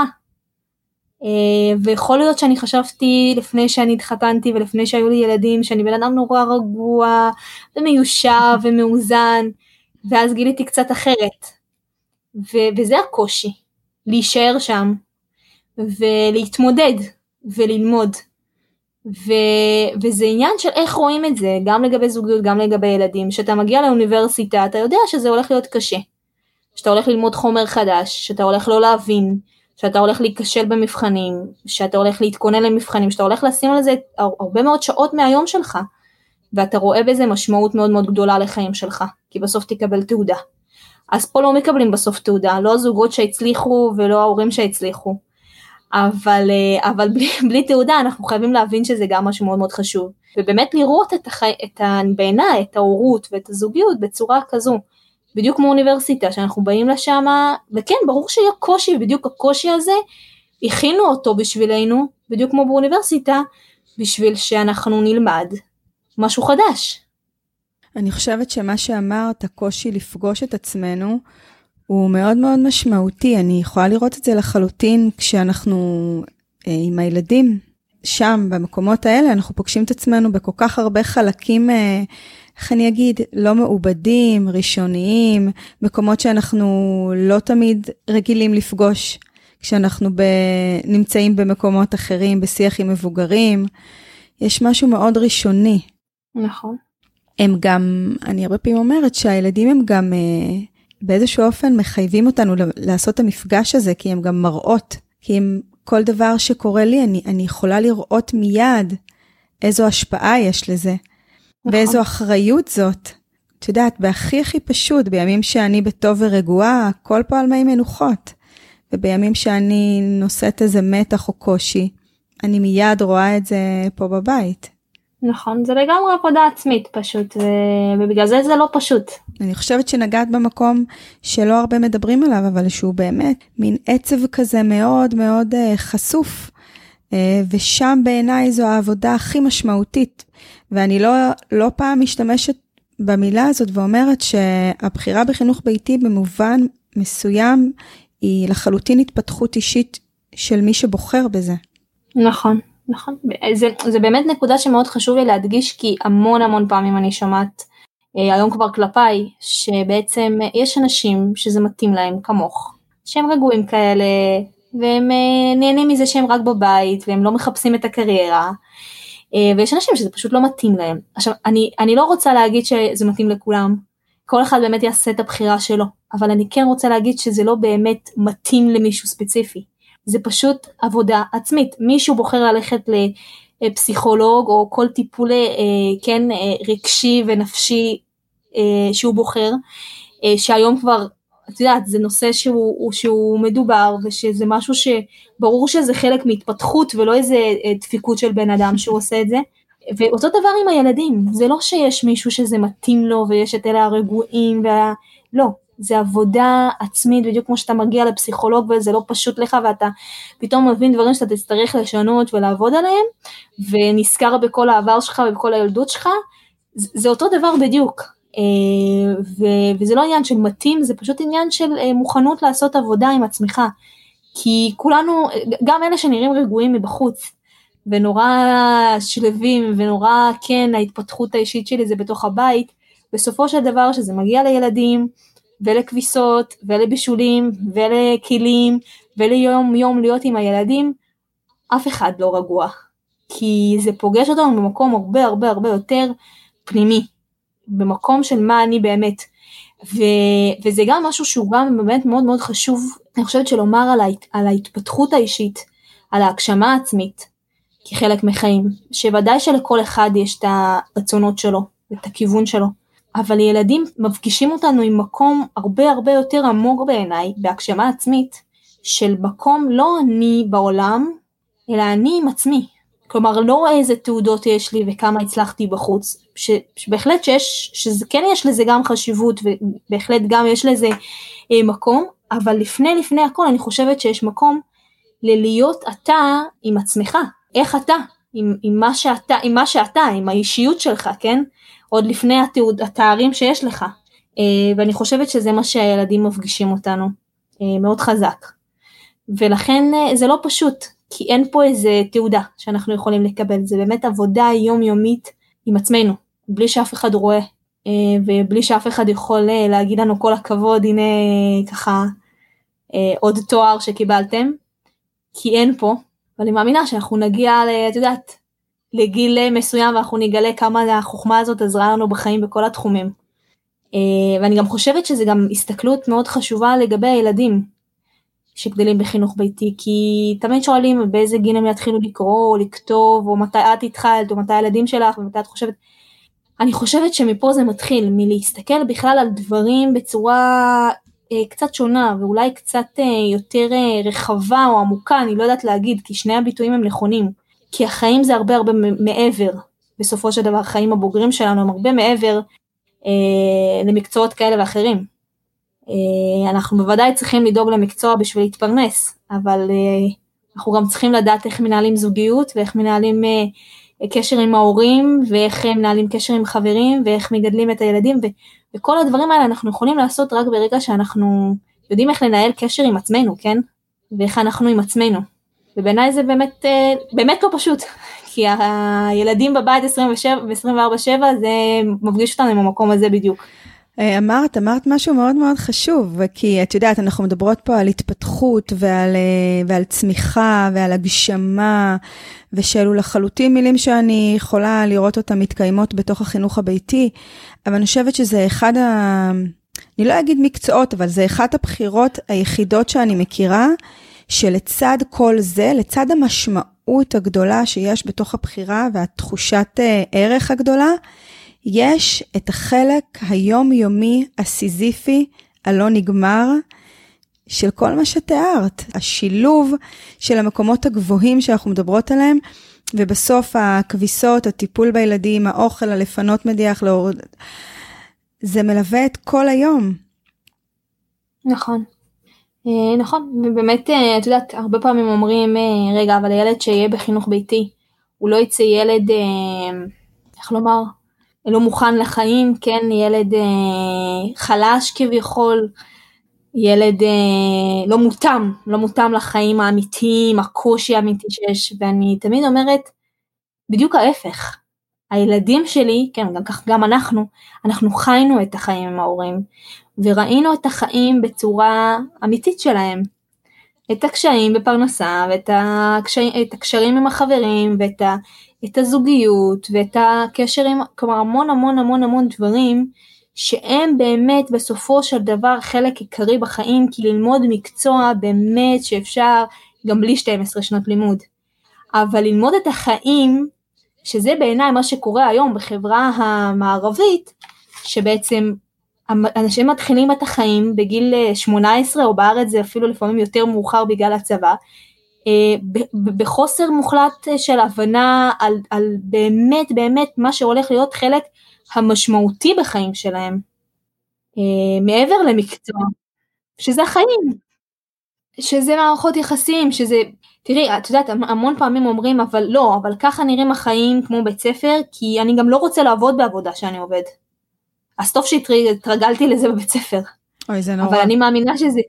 אה, ויכול להיות שאני חשבתי לפני שאני התחתנתי ולפני שהיו לי ילדים שאני בן אדם נורא רגוע ומיושב ומאוזן ואז גיליתי קצת אחרת. ו- וזה הקושי, להישאר שם ולהתמודד וללמוד. ו- וזה עניין של איך רואים את זה, גם לגבי זוגיות, גם לגבי ילדים. כשאתה מגיע לאוניברסיטה, אתה יודע שזה הולך להיות קשה. שאתה הולך ללמוד חומר חדש, שאתה הולך לא להבין, שאתה הולך להיכשל במבחנים, שאתה הולך להתכונן למבחנים, שאתה הולך לשים על זה הרבה מאוד שעות מהיום שלך. ואתה רואה בזה משמעות מאוד מאוד גדולה לחיים שלך, כי בסוף תקבל תעודה. אז פה לא מקבלים בסוף תעודה, לא הזוגות שהצליחו ולא ההורים שהצליחו. אבל, אה, אבל בלי, בלי תעודה אנחנו חייבים להבין שזה גם משהו מאוד מאוד חשוב. ובאמת לראות את, החי, את ה, בעיניי את ההורות ואת הזוגיות בצורה כזו. בדיוק כמו אוניברסיטה שאנחנו באים לשם וכן ברור שיהיה קושי ובדיוק הקושי הזה הכינו אותו בשבילנו בדיוק כמו באוניברסיטה בשביל שאנחנו נלמד משהו חדש. אני חושבת שמה שאמרת הקושי לפגוש את עצמנו הוא מאוד מאוד משמעותי, אני יכולה לראות את זה לחלוטין כשאנחנו אה, עם הילדים, שם, במקומות האלה, אנחנו פוגשים את עצמנו בכל כך הרבה חלקים, אה, איך אני אגיד, לא מעובדים, ראשוניים, מקומות שאנחנו לא תמיד רגילים לפגוש כשאנחנו ב... נמצאים במקומות אחרים, בשיח עם מבוגרים. יש משהו מאוד ראשוני. נכון. הם גם, אני הרבה פעמים אומרת שהילדים הם גם... אה, באיזשהו אופן מחייבים אותנו לעשות את המפגש הזה, כי הם גם מראות, כי הם, כל דבר שקורה לי, אני, אני יכולה לראות מיד איזו השפעה יש לזה, נכון. ואיזו אחריות זאת. את יודעת, בהכי הכי פשוט, בימים שאני בטוב ורגועה, הכל פה על מי מנוחות. ובימים שאני נושאת איזה מתח או קושי, אני מיד רואה את זה פה בבית. נכון, זה לגמרי עבודה עצמית פשוט, ובגלל זה זה לא פשוט. אני חושבת שנגעת במקום שלא הרבה מדברים עליו, אבל שהוא באמת מין עצב כזה מאוד מאוד uh, חשוף. Uh, ושם בעיניי זו העבודה הכי משמעותית. ואני לא, לא פעם משתמשת במילה הזאת ואומרת שהבחירה בחינוך ביתי במובן מסוים היא לחלוטין התפתחות אישית של מי שבוחר בזה. נכון, נכון. זה, זה באמת נקודה שמאוד חשוב לי להדגיש כי המון המון פעמים אני שומעת אה, היום כבר כלפיי שבעצם יש אנשים שזה מתאים להם כמוך, שהם רגועים כאלה והם אה, נהנים מזה שהם רק בבית והם לא מחפשים את הקריירה. אה, ויש אנשים שזה פשוט לא מתאים להם. עכשיו אני, אני לא רוצה להגיד שזה מתאים לכולם, כל אחד באמת יעשה את הבחירה שלו, אבל אני כן רוצה להגיד שזה לא באמת מתאים למישהו ספציפי. זה פשוט עבודה עצמית. מישהו בוחר ללכת לפסיכולוג או כל טיפול אה, כן אה, רגשי ונפשי אה, שהוא בוחר, שהיום כבר, את יודעת, זה נושא שהוא, שהוא מדובר ושזה משהו שברור שזה חלק מהתפתחות ולא איזה דפיקות של בן אדם שהוא עושה את זה. ואותו דבר עם הילדים, זה לא שיש מישהו שזה מתאים לו ויש את אלה הרגועים, וה... לא, זה עבודה עצמית, בדיוק כמו שאתה מגיע לפסיכולוג וזה לא פשוט לך ואתה פתאום מבין דברים שאתה תצטרך לשנות ולעבוד עליהם, ונזכר בכל העבר שלך ובכל הילדות שלך, זה אותו דבר בדיוק. אה, ו- וזה לא עניין של מתאים, זה פשוט עניין של אה, מוכנות לעשות עבודה עם עצמך. כי כולנו, גם אלה שנראים רגועים מבחוץ, ונורא שלווים ונורא כן ההתפתחות האישית שלי זה בתוך הבית, בסופו של דבר שזה מגיע לילדים ולכביסות ולבישולים ולכלים וליום יום להיות עם הילדים, אף אחד לא רגוע. כי זה פוגש אותנו במקום הרבה הרבה הרבה יותר פנימי, במקום של מה אני באמת. ו, וזה גם משהו שהוא גם באמת מאוד מאוד חשוב, אני חושבת שלומר על, ההת, על ההתפתחות האישית, על ההגשמה העצמית, כחלק מחיים, שוודאי שלכל אחד יש את הרצונות שלו, את הכיוון שלו, אבל ילדים מפגישים אותנו עם מקום הרבה הרבה יותר עמוק בעיניי, בהגשמה עצמית, של מקום לא אני בעולם, אלא אני עם עצמי. כלומר לא איזה תעודות יש לי וכמה הצלחתי בחוץ, ש, שבהחלט שיש, שזה כן יש לזה גם חשיבות ובהחלט גם יש לזה אה, מקום, אבל לפני לפני הכל אני חושבת שיש מקום ללהיות אתה עם עצמך, איך אתה, עם, עם, מה שאתה, עם מה שאתה, עם האישיות שלך, כן? עוד לפני התיעוד, התארים שיש לך. אה, ואני חושבת שזה מה שהילדים מפגישים אותנו אה, מאוד חזק. ולכן אה, זה לא פשוט, כי אין פה איזה תעודה שאנחנו יכולים לקבל, זה באמת עבודה יומיומית עם עצמנו, בלי שאף אחד רואה, ובלי שאף אחד יכול להגיד לנו כל הכבוד, הנה ככה עוד תואר שקיבלתם, כי אין פה, ואני מאמינה שאנחנו נגיע, את יודעת, לגיל מסוים ואנחנו נגלה כמה החוכמה הזאת עזרה לנו בחיים בכל התחומים. אה, ואני גם חושבת שזה גם הסתכלות מאוד חשובה לגבי הילדים שגדלים בחינוך ביתי, כי תמיד שואלים באיזה גיל הם יתחילו לקרוא או לכתוב, או מתי את התחלת, או מתי הילדים שלך, ומתי את חושבת. אני חושבת שמפה זה מתחיל, מלהסתכל בכלל על דברים בצורה אה, קצת שונה, ואולי קצת אה, יותר אה, רחבה או עמוקה, אני לא יודעת להגיד, כי שני הביטויים הם נכונים. כי החיים זה הרבה הרבה מעבר, בסופו של דבר החיים הבוגרים שלנו הם הרבה מעבר אה, למקצועות כאלה ואחרים. אה, אנחנו בוודאי צריכים לדאוג למקצוע בשביל להתפרנס, אבל אה, אנחנו גם צריכים לדעת איך מנהלים זוגיות ואיך מנהלים אה, קשר עם ההורים ואיך מנהלים קשר עם חברים ואיך מגדלים את הילדים ו, וכל הדברים האלה אנחנו יכולים לעשות רק ברגע שאנחנו יודעים איך לנהל קשר עם עצמנו, כן? ואיך אנחנו עם עצמנו. ובעיניי זה באמת, אה, באמת לא פשוט, כי הילדים בבית 24-7 זה מפגיש אותנו עם המקום הזה בדיוק. אה, אמרת, אמרת משהו מאוד מאוד חשוב, כי את יודעת, אנחנו מדברות פה על התפתחות ועל, אה, ועל צמיחה ועל הגשמה, ושאלו לחלוטין מילים שאני יכולה לראות אותן מתקיימות בתוך החינוך הביתי, אבל אני חושבת שזה אחד ה... אני לא אגיד מקצועות, אבל זה אחת הבחירות היחידות שאני מכירה, שלצד כל זה, לצד המשמעות הגדולה שיש בתוך הבחירה והתחושת אה, ערך הגדולה, יש את החלק היומיומי הסיזיפי הלא נגמר של כל מה שתיארת. השילוב של המקומות הגבוהים שאנחנו מדברות עליהם, ובסוף הכביסות, הטיפול בילדים, האוכל, הלפנות מדיח, להורד... זה מלווה את כל היום. נכון. אה, נכון, ובאמת, אה, את יודעת, הרבה פעמים אומרים, אה, רגע, אבל הילד שיהיה בחינוך ביתי, הוא לא יצא ילד, איך לומר, לא מוכן לחיים, כן, ילד חלש כביכול, ילד לא מותאם, לא מותאם לחיים האמיתיים, הקושי האמיתי שיש, ואני תמיד אומרת, בדיוק ההפך. הילדים שלי, כן, גם כך גם אנחנו, אנחנו חיינו את החיים עם ההורים, וראינו את החיים בצורה אמיתית שלהם. את הקשיים בפרנסה, ואת הקשיים, הקשרים עם החברים, ואת ה, את הזוגיות, ואת הקשר עם, כלומר המון המון המון המון דברים, שהם באמת בסופו של דבר חלק עיקרי בחיים, כי ללמוד מקצוע באמת שאפשר גם בלי 12 שנות לימוד. אבל ללמוד את החיים, שזה בעיניי מה שקורה היום בחברה המערבית, שבעצם אנשים מתחילים את החיים בגיל 18 אה, או בארץ זה אפילו לפעמים יותר מאוחר בגלל הצבא, אה, בחוסר מוחלט של הבנה על, על באמת באמת מה שהולך להיות חלק המשמעותי בחיים שלהם, אה, מעבר למקצוע, שזה החיים, שזה מערכות יחסים, שזה, תראי, את יודעת, המון פעמים אומרים, אבל לא, אבל ככה נראים החיים כמו בית ספר, כי אני גם לא רוצה לעבוד בעבודה שאני עובד. אז טוב שהתרגלתי לזה בבית ספר. אוי, זה נורא. אבל אני מאמינה שזה,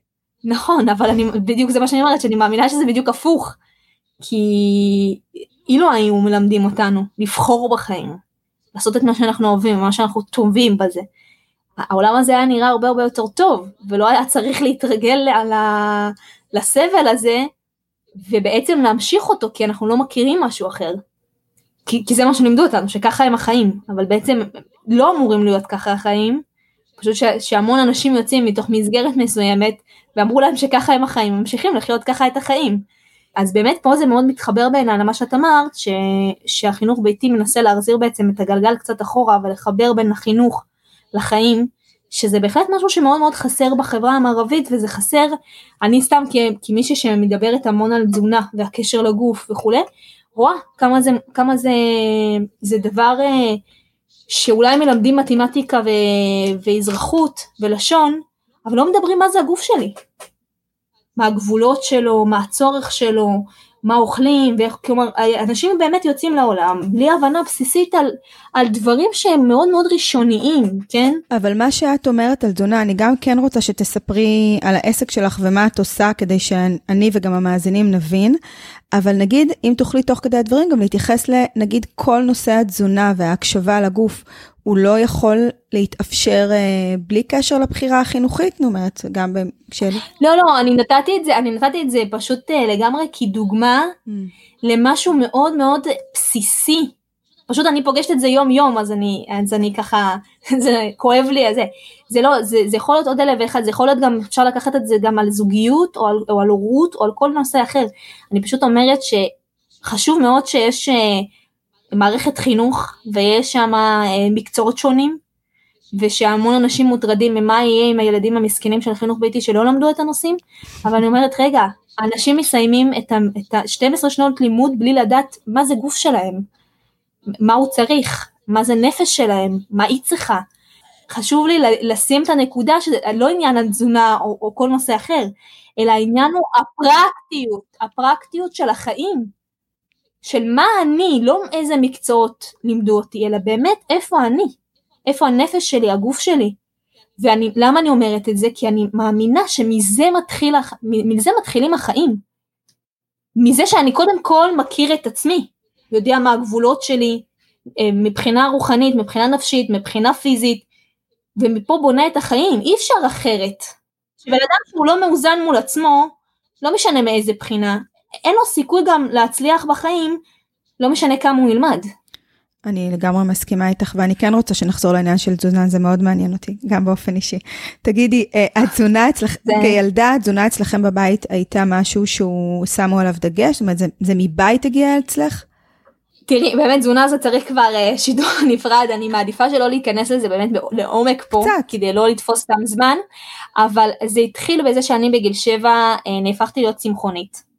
נכון, אבל אני, בדיוק זה מה שאני אומרת, שאני מאמינה שזה בדיוק הפוך. כי אילו היו מלמדים אותנו לבחור בחיים, לעשות את מה שאנחנו אוהבים, מה שאנחנו טובים בזה. העולם הזה היה נראה הרבה הרבה יותר טוב, ולא היה צריך להתרגל ה... לסבל הזה, ובעצם להמשיך אותו, כי אנחנו לא מכירים משהו אחר. כי, כי זה מה שלימדו אותנו, שככה הם החיים, אבל בעצם לא אמורים להיות ככה החיים, פשוט ש, שהמון אנשים יוצאים מתוך מסגרת מסוימת, ואמרו להם שככה הם החיים, ממשיכים לחיות ככה את החיים. אז באמת פה זה מאוד מתחבר בעיניי למה שאת אמרת, ש, שהחינוך ביתי מנסה להחזיר בעצם את הגלגל קצת אחורה ולחבר בין החינוך לחיים, שזה בהחלט משהו שמאוד מאוד חסר בחברה המערבית וזה חסר, אני סתם כמישהי שמדברת המון על תזונה והקשר לגוף וכולי, רואה כמה זה, כמה זה, זה דבר אה, שאולי מלמדים מתמטיקה ו, ואזרחות ולשון, אבל לא מדברים מה זה הגוף שלי. מה הגבולות שלו, מה הצורך שלו, מה אוכלים, ואיך, כלומר, אנשים באמת יוצאים לעולם בלי הבנה בסיסית על, על דברים שהם מאוד מאוד ראשוניים, כן? אבל מה שאת אומרת על תזונה, אני גם כן רוצה שתספרי על העסק שלך ומה את עושה, כדי שאני וגם המאזינים נבין, אבל נגיד, אם תוכלי תוך כדי הדברים גם להתייחס לנגיד כל נושא התזונה וההקשבה לגוף, הוא לא יכול להתאפשר אה, בלי קשר לבחירה החינוכית, נו, אומרת, גם כשלי. לא, לא, אני נתתי את זה, אני נתתי את זה פשוט אה, לגמרי כדוגמה mm. למשהו מאוד מאוד בסיסי. פשוט אני פוגשת את זה יום יום, אז אני, אז אני ככה, זה כואב לי, זה, זה לא, זה, זה יכול להיות עוד אלף ואחד, זה יכול להיות גם, אפשר לקחת את זה גם על זוגיות, או על, או על הורות, או על כל נושא אחר. אני פשוט אומרת שחשוב מאוד שיש, אה, מערכת חינוך ויש שם אה, מקצועות שונים ושהמון אנשים מוטרדים ממה יהיה עם הילדים המסכנים של החינוך ביתי שלא למדו את הנושאים, אבל אני אומרת רגע, אנשים מסיימים את ה-12 שנות לימוד בלי לדעת מה זה גוף שלהם, מה הוא צריך, מה זה נפש שלהם, מה היא צריכה. חשוב לי לשים את הנקודה שזה לא עניין התזונה או, או כל נושא אחר, אלא העניין הוא הפרקטיות, הפרקטיות של החיים. של מה אני, לא איזה מקצועות לימדו אותי, אלא באמת איפה אני, איפה הנפש שלי, הגוף שלי. ולמה אני אומרת את זה? כי אני מאמינה שמזה מתחיל, מזה מתחילים החיים. מזה שאני קודם כל מכיר את עצמי, יודע מה הגבולות שלי, אה, מבחינה רוחנית, מבחינה נפשית, מבחינה פיזית, ומפה בונה את החיים, אי אפשר אחרת. שבן אדם שהוא לא מאוזן מול עצמו, לא משנה מאיזה בחינה, אין לו סיכוי גם להצליח בחיים, לא משנה כמה הוא ילמד. אני לגמרי מסכימה איתך, ואני כן רוצה שנחזור לעניין של תזונה, זה מאוד מעניין אותי, גם באופן אישי. תגידי, אה, התזונה אצלך, זה... כילדה, התזונה אצלכם בבית הייתה משהו שהוא שמו עליו דגש? זאת אומרת, זה, זה מבית הגיע אצלך? תראי, באמת תזונה זה צריך כבר uh, שידור נפרד, אני מעדיפה שלא להיכנס לזה באמת לעומק פה, קצת. כדי לא לתפוס סתם זמן, אבל זה התחיל בזה שאני בגיל שבע uh, נהפכתי להיות צמחונית.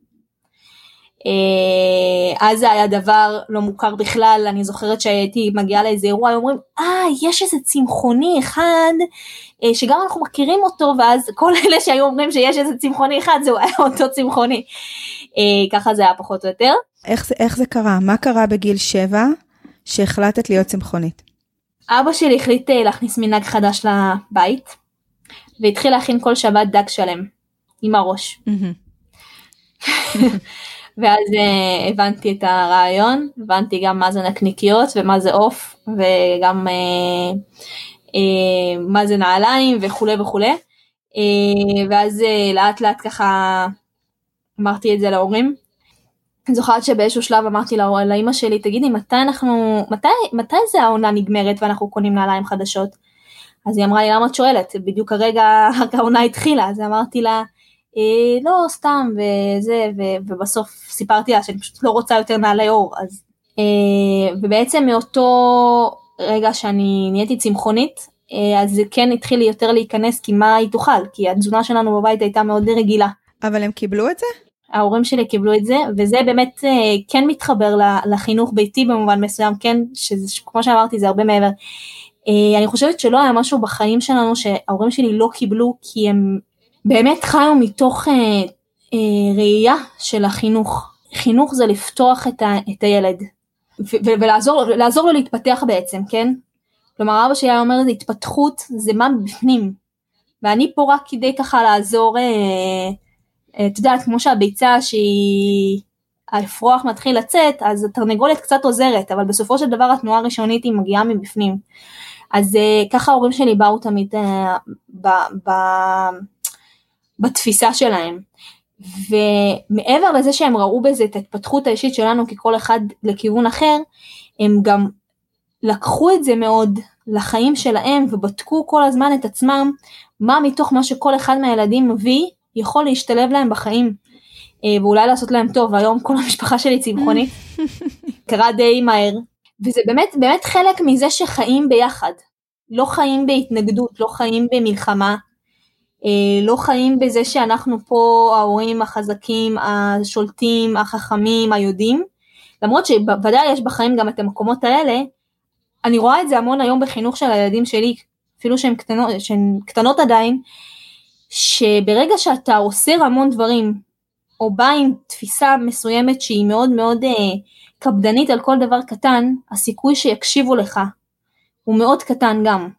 אה, אז זה היה דבר לא מוכר בכלל, אני זוכרת שהייתי מגיעה לאיזה אירוע, אומרים, אה, יש איזה צמחוני אחד, אה, שגם אנחנו מכירים אותו, ואז כל אלה שהיו אומרים שיש איזה צמחוני אחד, זהו, היה אותו צמחוני. אה, ככה זה היה פחות או יותר. איך איך זה קרה? מה קרה בגיל שבע שהחלטת להיות צמחונית? אבא שלי החליט להכניס מנהג חדש לבית. והתחיל להכין כל שבת דג שלם, עם הראש. ואז uh, הבנתי את הרעיון, הבנתי גם מה זה נקניקיות ומה זה עוף, וגם uh, uh, מה זה נעליים וכולי וכולי. Uh, ואז uh, לאט לאט ככה אמרתי את זה להורים. אני זוכרת שבאיזשהו שלב אמרתי לה, לאמא שלי, תגידי, מתי אנחנו, מתי, מתי זה העונה נגמרת ואנחנו קונים נעליים חדשות? אז היא אמרה לי, למה את שואלת? בדיוק הרגע העונה התחילה, אז אמרתי לה, אה, לא, סתם, וזה, ו, ובסוף סיפרתי לה שאני פשוט לא רוצה יותר נעלי אור, אז... אה, ובעצם מאותו רגע שאני נהייתי צמחונית, אה, אז זה כן התחיל לי יותר להיכנס, כי מה היא תאכל? כי התזונה שלנו בבית הייתה מאוד רגילה. אבל הם קיבלו את זה? ההורים שלי קיבלו את זה, וזה באמת אה, כן מתחבר לחינוך ביתי במובן מסוים, כן, שכמו שאמרתי זה הרבה מעבר. אה, אני חושבת שלא היה משהו בחיים שלנו שההורים שלי לא קיבלו, כי הם באמת חיו מתוך אה, ראייה של החינוך. חינוך זה לפתוח את, ה, את הילד, ולעזור לו להתפתח בעצם, כן? כלומר אבא שלי היה אומר התפתחות זה מה בפנים, ואני פה רק כדי ככה לעזור אה, את יודעת, כמו שהביצה שהיא, האפרוח מתחיל לצאת, אז התרנגולת קצת עוזרת, אבל בסופו של דבר התנועה הראשונית היא מגיעה מבפנים. אז uh, ככה ההורים שלי באו תמיד uh, ב, ב, בתפיסה שלהם. ומעבר לזה שהם ראו בזה את ההתפתחות האישית שלנו ככל אחד לכיוון אחר, הם גם לקחו את זה מאוד לחיים שלהם ובדקו כל הזמן את עצמם מה מתוך מה שכל אחד מהילדים מביא יכול להשתלב להם בחיים אה, ואולי לעשות להם טוב, היום כל המשפחה שלי צמחונית, קרה די מהר, וזה באמת באמת חלק מזה שחיים ביחד, לא חיים בהתנגדות, לא חיים במלחמה, לא חיים בזה שאנחנו פה ההורים החזקים, השולטים, החכמים, היודעים, למרות שבוודאי יש בחיים גם את המקומות האלה, אני רואה את זה המון היום בחינוך של הילדים שלי, אפילו שהן קטנות, קטנות עדיין, שברגע שאתה אוסר המון דברים, או בא עם תפיסה מסוימת שהיא מאוד מאוד אה, קפדנית על כל דבר קטן, הסיכוי שיקשיבו לך הוא מאוד קטן גם.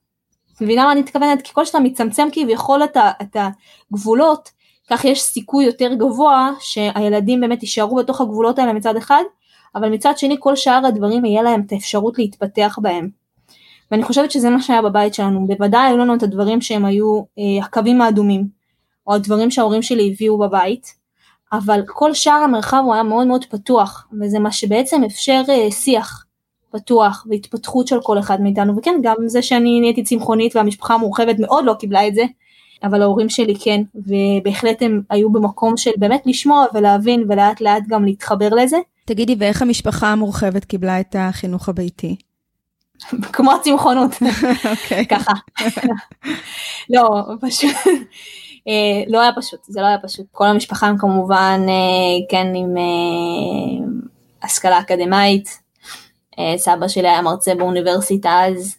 מבינה מה אני מתכוונת? ככל שאתה מצמצם כביכול את, את הגבולות, כך יש סיכוי יותר גבוה שהילדים באמת יישארו בתוך הגבולות האלה מצד אחד, אבל מצד שני כל שאר הדברים יהיה להם את האפשרות להתפתח בהם. ואני חושבת שזה מה שהיה בבית שלנו, בוודאי היו לנו את הדברים שהם היו אה, הקווים האדומים, או הדברים שההורים שלי הביאו בבית, אבל כל שאר המרחב הוא היה מאוד מאוד פתוח, וזה מה שבעצם אפשר אה, שיח פתוח והתפתחות של כל אחד מאיתנו, וכן, גם זה שאני נהייתי צמחונית והמשפחה המורחבת מאוד לא קיבלה את זה, אבל ההורים שלי כן, ובהחלט הם היו במקום של באמת לשמוע ולהבין ולאט לאט גם להתחבר לזה. תגידי, ואיך המשפחה המורחבת קיבלה את החינוך הביתי? כמו הצמחונות, אוקיי. ככה. לא, פשוט, אה, לא היה פשוט, זה לא היה פשוט. כל המשפחה הם כמובן, אה, כן, עם אה, השכלה אקדמאית. סבא שלי היה מרצה באוניברסיטה אז.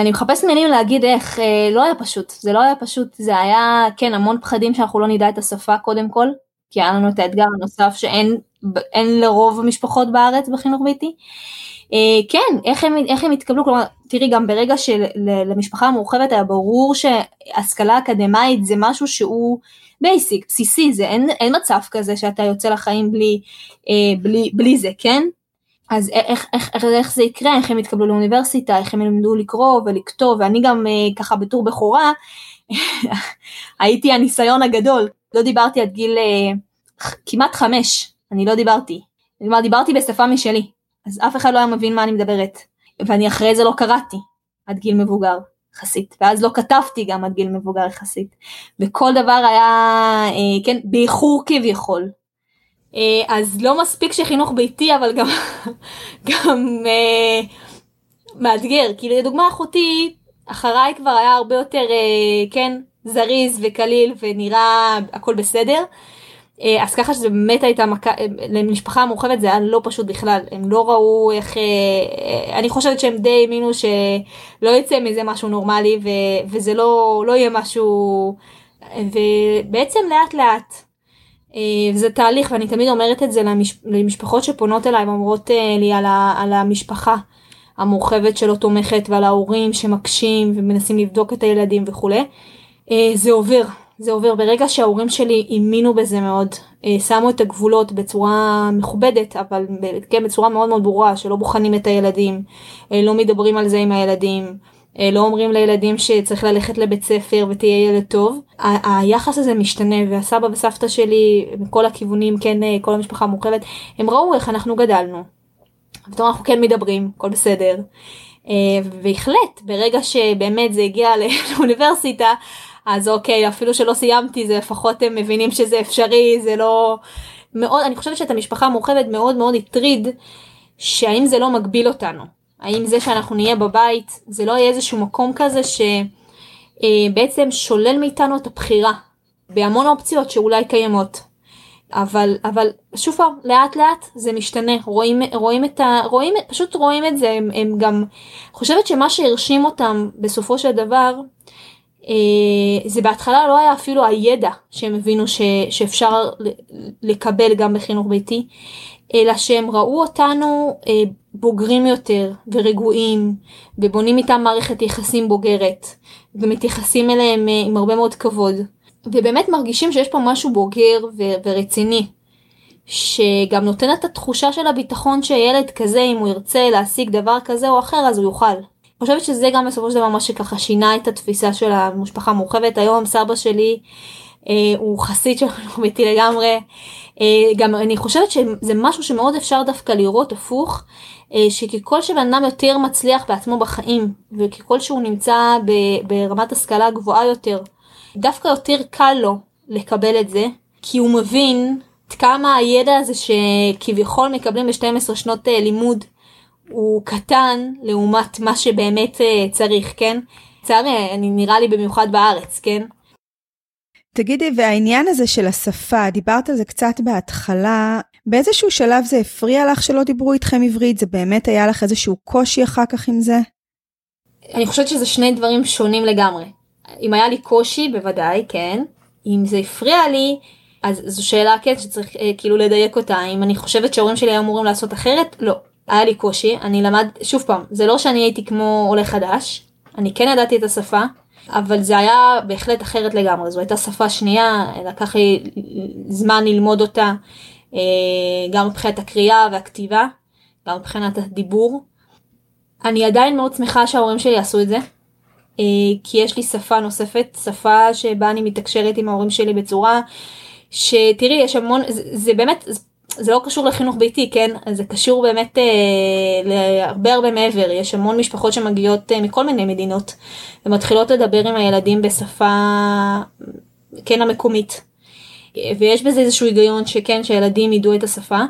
אני מחפשת מילים להגיד איך, לא היה פשוט, זה לא היה פשוט, זה היה, כן, המון פחדים שאנחנו לא נדע את השפה קודם כל, כי היה לנו את האתגר הנוסף שאין לרוב המשפחות בארץ בחינוך ביתי. אה, כן, איך הם, איך הם התקבלו, כלומר, תראי גם ברגע שלמשפחה המורחבת היה ברור שהשכלה אקדמאית זה משהו שהוא basic, בסיסי, זה אין, אין מצב כזה שאתה יוצא לחיים בלי, אה, בלי, בלי זה, כן? אז איך, איך, איך, איך זה יקרה, איך הם יתקבלו לאוניברסיטה, איך הם ילמדו לקרוא ולכתוב, ואני גם אה, ככה בתור בכורה, הייתי הניסיון הגדול, לא דיברתי עד גיל אה, כמעט חמש, אני לא דיברתי, כלומר דיברתי בשפה משלי, אז אף אחד לא היה מבין מה אני מדברת. ואני אחרי זה לא קראתי עד גיל מבוגר יחסית, ואז לא כתבתי גם עד גיל מבוגר יחסית. וכל דבר היה, אה, כן, באיחור כביכול. אה, אז לא מספיק שחינוך ביתי, אבל גם, גם אה, מאתגר. כי לדוגמה אחותי, אחריי כבר היה הרבה יותר, אה, כן, זריז וקליל ונראה הכל בסדר. אז ככה שזה באמת הייתה מכה, למשפחה המורחבת זה היה לא פשוט בכלל, הם לא ראו איך, אני חושבת שהם די האמינו שלא יצא מזה משהו נורמלי ו, וזה לא, לא יהיה משהו, ובעצם לאט לאט, זה תהליך ואני תמיד אומרת את זה למש, למשפחות שפונות אליי ואומרות לי על, ה, על המשפחה המורחבת שלא תומכת ועל ההורים שמקשים ומנסים לבדוק את הילדים וכולי. אה, זה עובר, זה עובר. ברגע שההורים שלי האמינו בזה מאוד, אה, שמו את הגבולות בצורה מכובדת, אבל כן, בצורה מאוד מאוד ברורה, שלא בוחנים את הילדים, אה, לא מדברים על זה עם הילדים, אה, לא אומרים לילדים שצריך ללכת לבית ספר ותהיה ילד טוב. ה- היחס הזה משתנה, והסבא וסבתא שלי, מכל הכיוונים, כן, אה, כל המשפחה המורחבת, הם ראו איך אנחנו גדלנו. פתאום אנחנו כן מדברים, הכל בסדר. אה, בהחלט, ברגע שבאמת זה הגיע לאוניברסיטה, אז אוקיי, אפילו שלא סיימתי, זה לפחות הם מבינים שזה אפשרי, זה לא... מאוד, אני חושבת שאת המשפחה המורחבת מאוד מאוד הטריד, שהאם זה לא מגביל אותנו. האם זה שאנחנו נהיה בבית, זה לא יהיה איזשהו מקום כזה שבעצם שולל מאיתנו את הבחירה בהמון אופציות שאולי קיימות. אבל אבל שוב פעם לאט לאט זה משתנה רואים רואים את ה... רואים פשוט רואים את זה הם, הם גם חושבת שמה שהרשים אותם בסופו של דבר אה, זה בהתחלה לא היה אפילו הידע שהם הבינו ש, שאפשר לקבל גם בחינוך ביתי אלא שהם ראו אותנו אה, בוגרים יותר ורגועים ובונים איתם מערכת יחסים בוגרת ומתייחסים אליהם אה, עם הרבה מאוד כבוד. ובאמת מרגישים שיש פה משהו בוגר ו- ורציני, שגם נותן את התחושה של הביטחון שילד כזה, אם הוא ירצה להשיג דבר כזה או אחר, אז הוא יוכל. אני חושבת שזה גם בסופו של דבר מה שככה שינה את התפיסה של המשפחה המורחבת. היום סבא שלי אה, הוא חסיד של חינוך ביתי לגמרי. אה, גם אני חושבת שזה משהו שמאוד אפשר דווקא לראות הפוך, שככל שבן אדם יותר מצליח בעצמו בחיים, וככל שהוא נמצא ברמת השכלה גבוהה יותר, דווקא יותר קל לו לקבל את זה, כי הוא מבין כמה הידע הזה שכביכול מקבלים ב-12 שנות אה, לימוד הוא קטן לעומת מה שבאמת אה, צריך, כן? לצערי, אני נראה לי במיוחד בארץ, כן? תגידי, והעניין הזה של השפה, דיברת על זה קצת בהתחלה, באיזשהו שלב זה הפריע לך שלא דיברו איתכם עברית? זה באמת היה לך איזשהו קושי אחר כך עם זה? אני חושבת שזה שני דברים שונים לגמרי. אם היה לי קושי, בוודאי, כן. אם זה הפריע לי, אז זו שאלה כן שצריך אה, כאילו לדייק אותה. אם אני חושבת שההורים שלי היו אמורים לעשות אחרת, לא. היה לי קושי, אני למד, שוב פעם, זה לא שאני הייתי כמו עולה חדש, אני כן ידעתי את השפה, אבל זה היה בהחלט אחרת לגמרי, זו הייתה שפה שנייה, לקח לי זמן ללמוד אותה, גם מבחינת הקריאה והכתיבה, גם מבחינת הדיבור. אני עדיין מאוד שמחה שההורים שלי עשו את זה, אה, כי יש לי שפה נוספת, שפה שבה אני מתקשרת עם ההורים שלי בצורה שתראי, יש המון, זה, זה באמת, זה לא קשור לחינוך ביתי, כן? זה קשור באמת אה, להרבה הרבה מעבר. יש המון משפחות שמגיעות אה, מכל מיני מדינות ומתחילות לדבר עם הילדים בשפה, כן, המקומית. ויש בזה איזשהו היגיון שכן, שהילדים ידעו את השפה.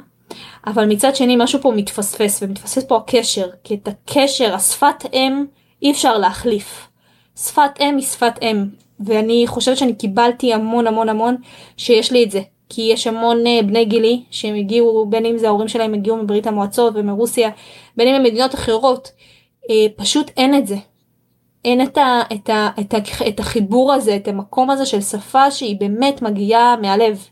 אבל מצד שני משהו פה מתפספס ומתפספס פה הקשר, כי את הקשר, השפת אם, אי אפשר להחליף. שפת אם היא שפת אם, ואני חושבת שאני קיבלתי המון המון המון שיש לי את זה. כי יש המון אה, בני גילי שהם הגיעו, בין אם זה ההורים שלהם הגיעו מברית המועצות ומרוסיה, בין אם ממדינות אחרות, אה, פשוט אין את זה. אין את, ה, את, ה, את, ה, את החיבור הזה, את המקום הזה של שפה שהיא באמת מגיעה מהלב.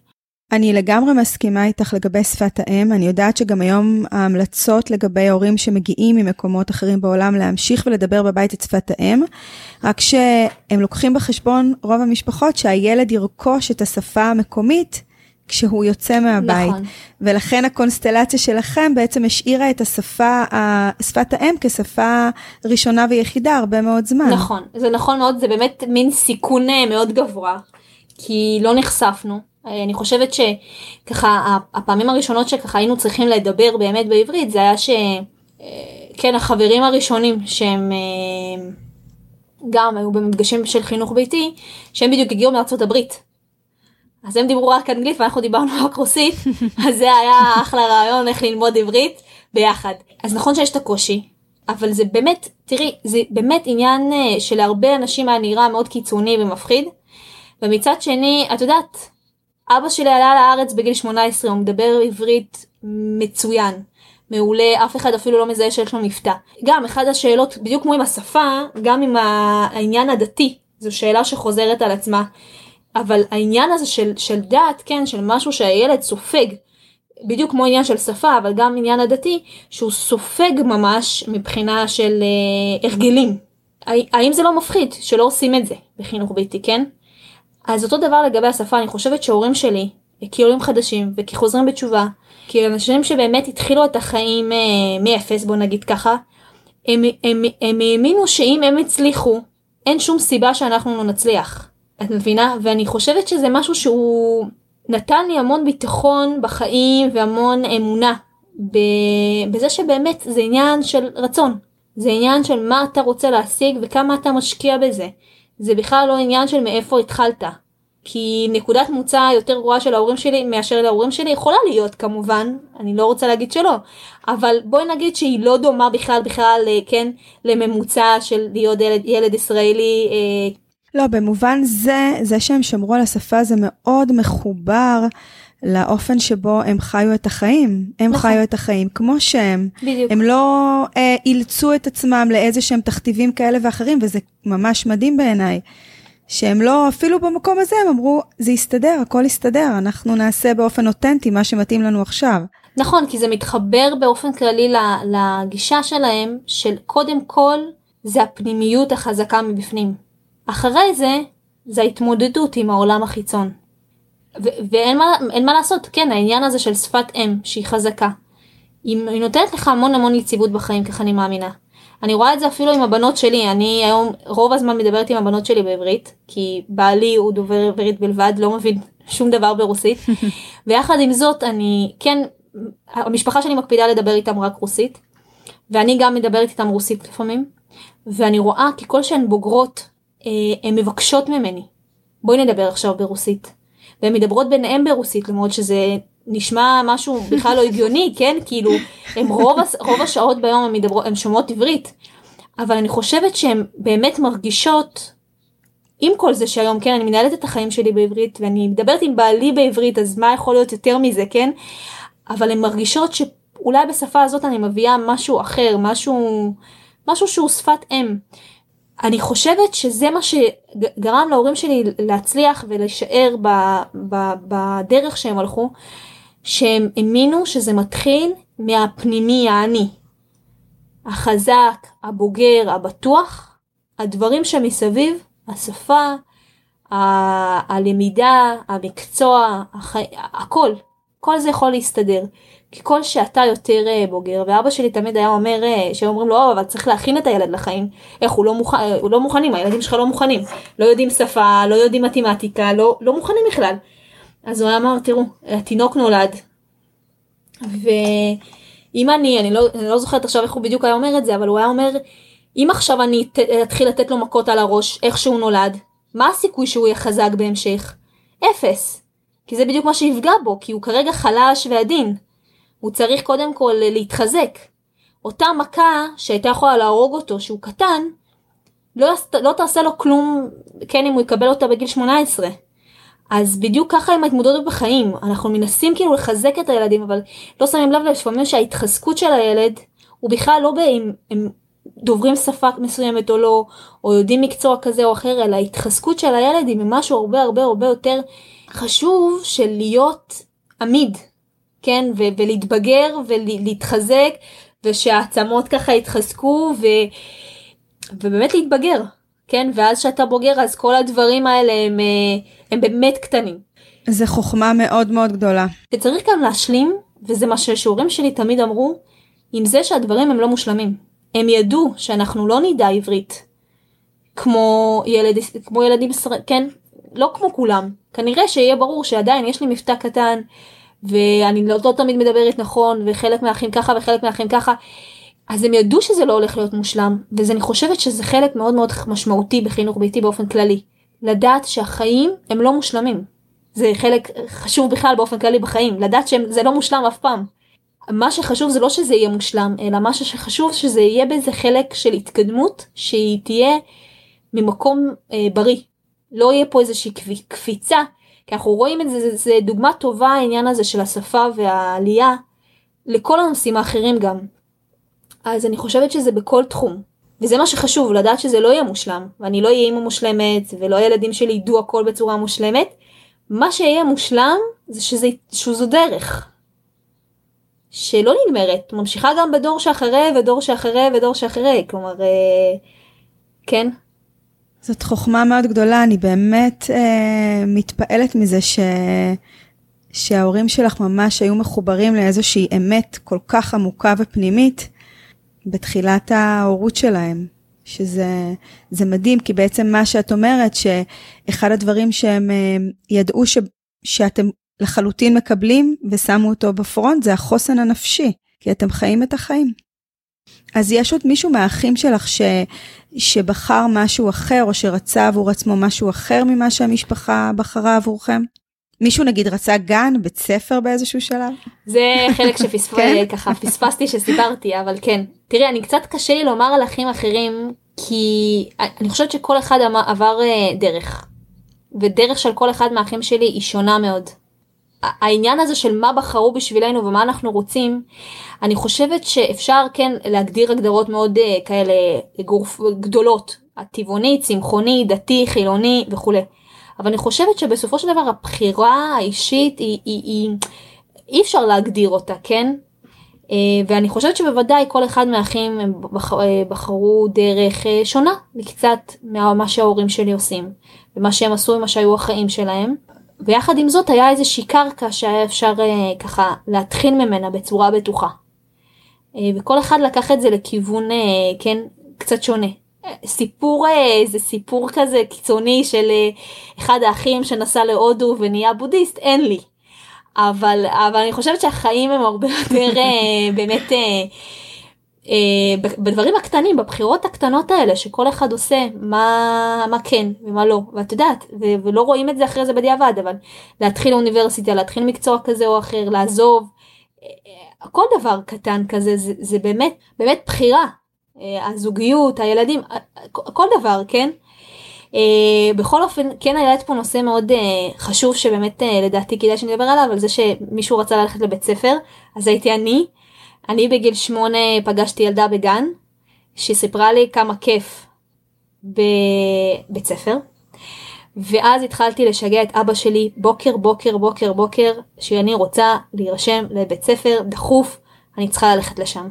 אני לגמרי מסכימה איתך לגבי שפת האם. אני יודעת שגם היום ההמלצות לגבי הורים שמגיעים ממקומות אחרים בעולם להמשיך ולדבר בבית את שפת האם, רק שהם לוקחים בחשבון רוב המשפחות שהילד ירכוש את השפה המקומית כשהוא יוצא מהבית. נכון. ולכן הקונסטלציה שלכם בעצם השאירה את השפה, שפת האם כשפה ראשונה ויחידה הרבה מאוד זמן. נכון, זה נכון מאוד, זה באמת מין סיכון אה, מאוד גבוה, כי לא נחשפנו. אה, אני חושבת שככה הפעמים הראשונות שככה היינו צריכים לדבר באמת בעברית זה היה שכן החברים הראשונים שהם אה, גם היו במפגשים של חינוך ביתי שהם בדיוק הגיעו מארצות הברית. אז הם דיברו רק אנגלית ואנחנו דיברנו רק רוסית אז זה היה אחלה רעיון איך ללמוד עברית ביחד. אז נכון שיש את הקושי אבל זה באמת תראי זה באמת עניין אה, שלהרבה אנשים היה נראה מאוד קיצוני ומפחיד. ומצד שני את יודעת אבא שלי עלה לארץ בגיל 18, הוא מדבר עברית מצוין. מעולה, אף אחד אפילו לא מזהה שיש לו מבטא. גם אחד השאלות, בדיוק כמו עם השפה, גם עם העניין הדתי, זו שאלה שחוזרת על עצמה. אבל העניין הזה של, של דת, כן, של משהו שהילד סופג, בדיוק כמו עניין של שפה, אבל גם עניין הדתי, שהוא סופג ממש מבחינה של אה, הרגלים. האם זה לא מפחיד שלא עושים את זה בחינוך ביתי, כן? אז אותו דבר לגבי השפה, אני חושבת שהורים שלי, כעולים חדשים וכחוזרים בתשובה, כאנשים שבאמת התחילו את החיים אה, מאפס, בוא נגיד ככה, הם, הם, הם האמינו שאם הם הצליחו, אין שום סיבה שאנחנו לא נצליח. את מבינה? ואני חושבת שזה משהו שהוא נתן לי המון ביטחון בחיים והמון אמונה בזה שבאמת זה עניין של רצון. זה עניין של מה אתה רוצה להשיג וכמה אתה משקיע בזה. זה בכלל לא עניין של מאיפה התחלת. כי נקודת מוצא יותר גרועה של ההורים שלי מאשר להורים שלי יכולה להיות כמובן, אני לא רוצה להגיד שלא, אבל בואי נגיד שהיא לא דומה בכלל בכלל, אה, כן, לממוצע של להיות ילד, ילד ישראלי. אה. לא, במובן זה, זה שהם שמרו על השפה זה מאוד מחובר לאופן שבו הם חיו את החיים. הם נכון. חיו את החיים כמו שהם. בדיוק. הם לא אה, אילצו את עצמם לאיזה שהם תכתיבים כאלה ואחרים, וזה ממש מדהים בעיניי. שהם לא, אפילו במקום הזה הם אמרו, זה יסתדר, הכל יסתדר, אנחנו נעשה באופן אותנטי מה שמתאים לנו עכשיו. נכון, כי זה מתחבר באופן כללי לגישה שלהם, של קודם כל, זה הפנימיות החזקה מבפנים. אחרי זה, זה ההתמודדות עם העולם החיצון. ואין מה, מה לעשות, כן, העניין הזה של שפת אם, שהיא חזקה. היא, היא נותנת לך המון המון יציבות בחיים, ככה אני מאמינה. אני רואה את זה אפילו עם הבנות שלי, אני היום רוב הזמן מדברת עם הבנות שלי בעברית, כי בעלי הוא דובר עברית בלבד, לא מבין שום דבר ברוסית, ויחד עם זאת אני כן, המשפחה שלי מקפידה לדבר איתם רק רוסית, ואני גם מדברת איתם רוסית לפעמים, ואני רואה ככל שהן בוגרות, הן מבקשות ממני, בואי נדבר עכשיו ברוסית. והן מדברות ביניהן ברוסית למרות שזה נשמע משהו בכלל לא הגיוני, כן? כאילו, הם רוב, רוב השעות ביום הם, מדברו, הם שומעות עברית, אבל אני חושבת שהן באמת מרגישות, עם כל זה שהיום, כן, אני מנהלת את החיים שלי בעברית, ואני מדברת עם בעלי בעברית, אז מה יכול להיות יותר מזה, כן? אבל הן מרגישות שאולי בשפה הזאת אני מביאה משהו אחר, משהו, משהו שהוא שפת אם. אני חושבת שזה מה שגרם להורים שלי להצליח ולהישאר בדרך שהם הלכו, שהם האמינו שזה מתחיל מהפנימי האני. החזק, הבוגר, הבטוח, הדברים שמסביב, השפה, ה- הלמידה, המקצוע, החי... הכל, כל זה יכול להסתדר. ככל שאתה יותר אה, בוגר, ואבא שלי תמיד היה אומר, אה, שאומרים לו, אבל צריך להכין את הילד לחיים, איך הוא לא, מוכן, הוא לא מוכנים, הילדים שלך לא מוכנים, לא יודעים שפה, לא יודעים מתמטיקה, לא, לא מוכנים בכלל. אז הוא אמר, תראו, התינוק נולד, ואם אני, אני לא, אני לא זוכרת עכשיו איך הוא בדיוק היה אומר את זה, אבל הוא היה אומר, אם עכשיו אני אתחיל לתת לו מכות על הראש, איך שהוא נולד, מה הסיכוי שהוא יהיה חזק בהמשך? אפס. כי זה בדיוק מה שיפגע בו, כי הוא כרגע חלש ועדין. הוא צריך קודם כל להתחזק. אותה מכה שהייתה יכולה להרוג אותו, שהוא קטן, לא, לא תעשה לו כלום, כן, אם הוא יקבל אותה בגיל 18. אז בדיוק ככה עם ההתמודדות בחיים, אנחנו מנסים כאילו לחזק את הילדים, אבל לא שמים לב לפעמים שההתחזקות של הילד הוא בכלל לא אם הם דוברים שפה מסוימת או לא, או יודעים מקצוע כזה או אחר, אלא ההתחזקות של הילד היא ממשהו הרבה הרבה הרבה יותר חשוב של להיות עמיד, כן, ו- ולהתבגר ולהתחזק, ושהעצמות ככה יתחזקו, ו- ובאמת להתבגר. כן? ואז שאתה בוגר אז כל הדברים האלה הם, אה, הם באמת קטנים. זה חוכמה מאוד מאוד גדולה. וצריך גם להשלים, וזה מה שהשיעורים שלי תמיד אמרו, עם זה שהדברים הם לא מושלמים. הם ידעו שאנחנו לא נדע עברית כמו, ילד, כמו ילדים, כן? לא כמו כולם. כנראה שיהיה ברור שעדיין יש לי מבטא קטן, ואני לא, לא תמיד מדברת נכון, וחלק מהאחים ככה וחלק מהאחים ככה. אז הם ידעו שזה לא הולך להיות מושלם, ואני חושבת שזה חלק מאוד מאוד משמעותי בחינוך ביתי באופן כללי. לדעת שהחיים הם לא מושלמים. זה חלק חשוב בכלל באופן כללי בחיים, לדעת שזה לא מושלם אף פעם. מה שחשוב זה לא שזה יהיה מושלם, אלא מה שחשוב שזה יהיה באיזה חלק של התקדמות, שהיא תהיה ממקום אה, בריא. לא יהיה פה איזושהי קפיצה, כי אנחנו רואים את זה, זה, זה דוגמה טובה העניין הזה של השפה והעלייה, לכל הנושאים האחרים גם. אז אני חושבת שזה בכל תחום. וזה מה שחשוב, לדעת שזה לא יהיה מושלם, ואני לא אהיה אימא מושלמת, ולא הילדים שלי ידעו הכל בצורה מושלמת. מה שיהיה מושלם זה שזה, שזו דרך. שלא נגמרת, ממשיכה גם בדור שאחרי ודור שאחרי ודור שאחרי, כלומר, אה, כן? זאת חוכמה מאוד גדולה, אני באמת אה, מתפעלת מזה ש... שההורים שלך ממש היו מחוברים לאיזושהי אמת כל כך עמוקה ופנימית בתחילת ההורות שלהם. שזה זה מדהים, כי בעצם מה שאת אומרת, שאחד הדברים שהם אה, ידעו ש, שאתם לחלוטין מקבלים ושמו אותו בפרונט, זה החוסן הנפשי, כי אתם חיים את החיים. אז יש עוד מישהו מהאחים שלך ש, שבחר משהו אחר, או שרצה עבור עצמו משהו אחר ממה שהמשפחה בחרה עבורכם? מישהו נגיד רצה גן, בית ספר באיזשהו שלב? זה חלק שפספסתי, כן? ככה פספסתי שסיפרתי, אבל כן. תראי, אני קצת קשה לי לומר על אחים אחרים, כי אני חושבת שכל אחד עבר אה, דרך. ודרך של כל אחד מהאחים שלי היא שונה מאוד. העניין הזה של מה בחרו בשבילנו ומה אנחנו רוצים, אני חושבת שאפשר כן להגדיר הגדרות מאוד uh, כאלה גורף, גדולות, הטבעוני, צמחוני, דתי, חילוני וכולי. אבל אני חושבת שבסופו של דבר הבחירה האישית היא, היא, היא אי אפשר להגדיר אותה, כן? Uh, ואני חושבת שבוודאי כל אחד מהאחים בח, uh, בחרו דרך שונה מקצת ממה שההורים שלי עושים ומה שהם עשו עם מה שהיו החיים שלהם. ויחד עם זאת היה איזושהי קרקע שהיה אפשר uh, ככה להתחיל ממנה בצורה בטוחה. Uh, וכל אחד לקח את זה לכיוון uh, כן קצת שונה. סיפור איזה סיפור כזה קיצוני של אחד האחים שנסע להודו ונהיה בודהיסט אין לי. אבל אבל אני חושבת שהחיים הם הרבה יותר באמת בדברים הקטנים בבחירות הקטנות האלה שכל אחד עושה מה מה כן ומה לא ואת יודעת ולא רואים את זה אחרי זה בדיעבד אבל להתחיל אוניברסיטה להתחיל מקצוע כזה או אחר לעזוב כל דבר קטן כזה זה, זה באמת באמת בחירה אה, הזוגיות, הילדים, אה, כל דבר, כן? Uh, בכל אופן, כן העלית פה נושא מאוד uh, חשוב שבאמת uh, לדעתי כדאי שנדבר עליו, על זה שמישהו רצה ללכת לבית ספר, אז הייתי אני. אני בגיל שמונה פגשתי ילדה בגן, שסיפרה לי כמה כיף בבית ספר, ואז התחלתי לשגע את אבא שלי בוקר בוקר בוקר בוקר, שאני רוצה להירשם לבית ספר דחוף, אני צריכה ללכת לשם.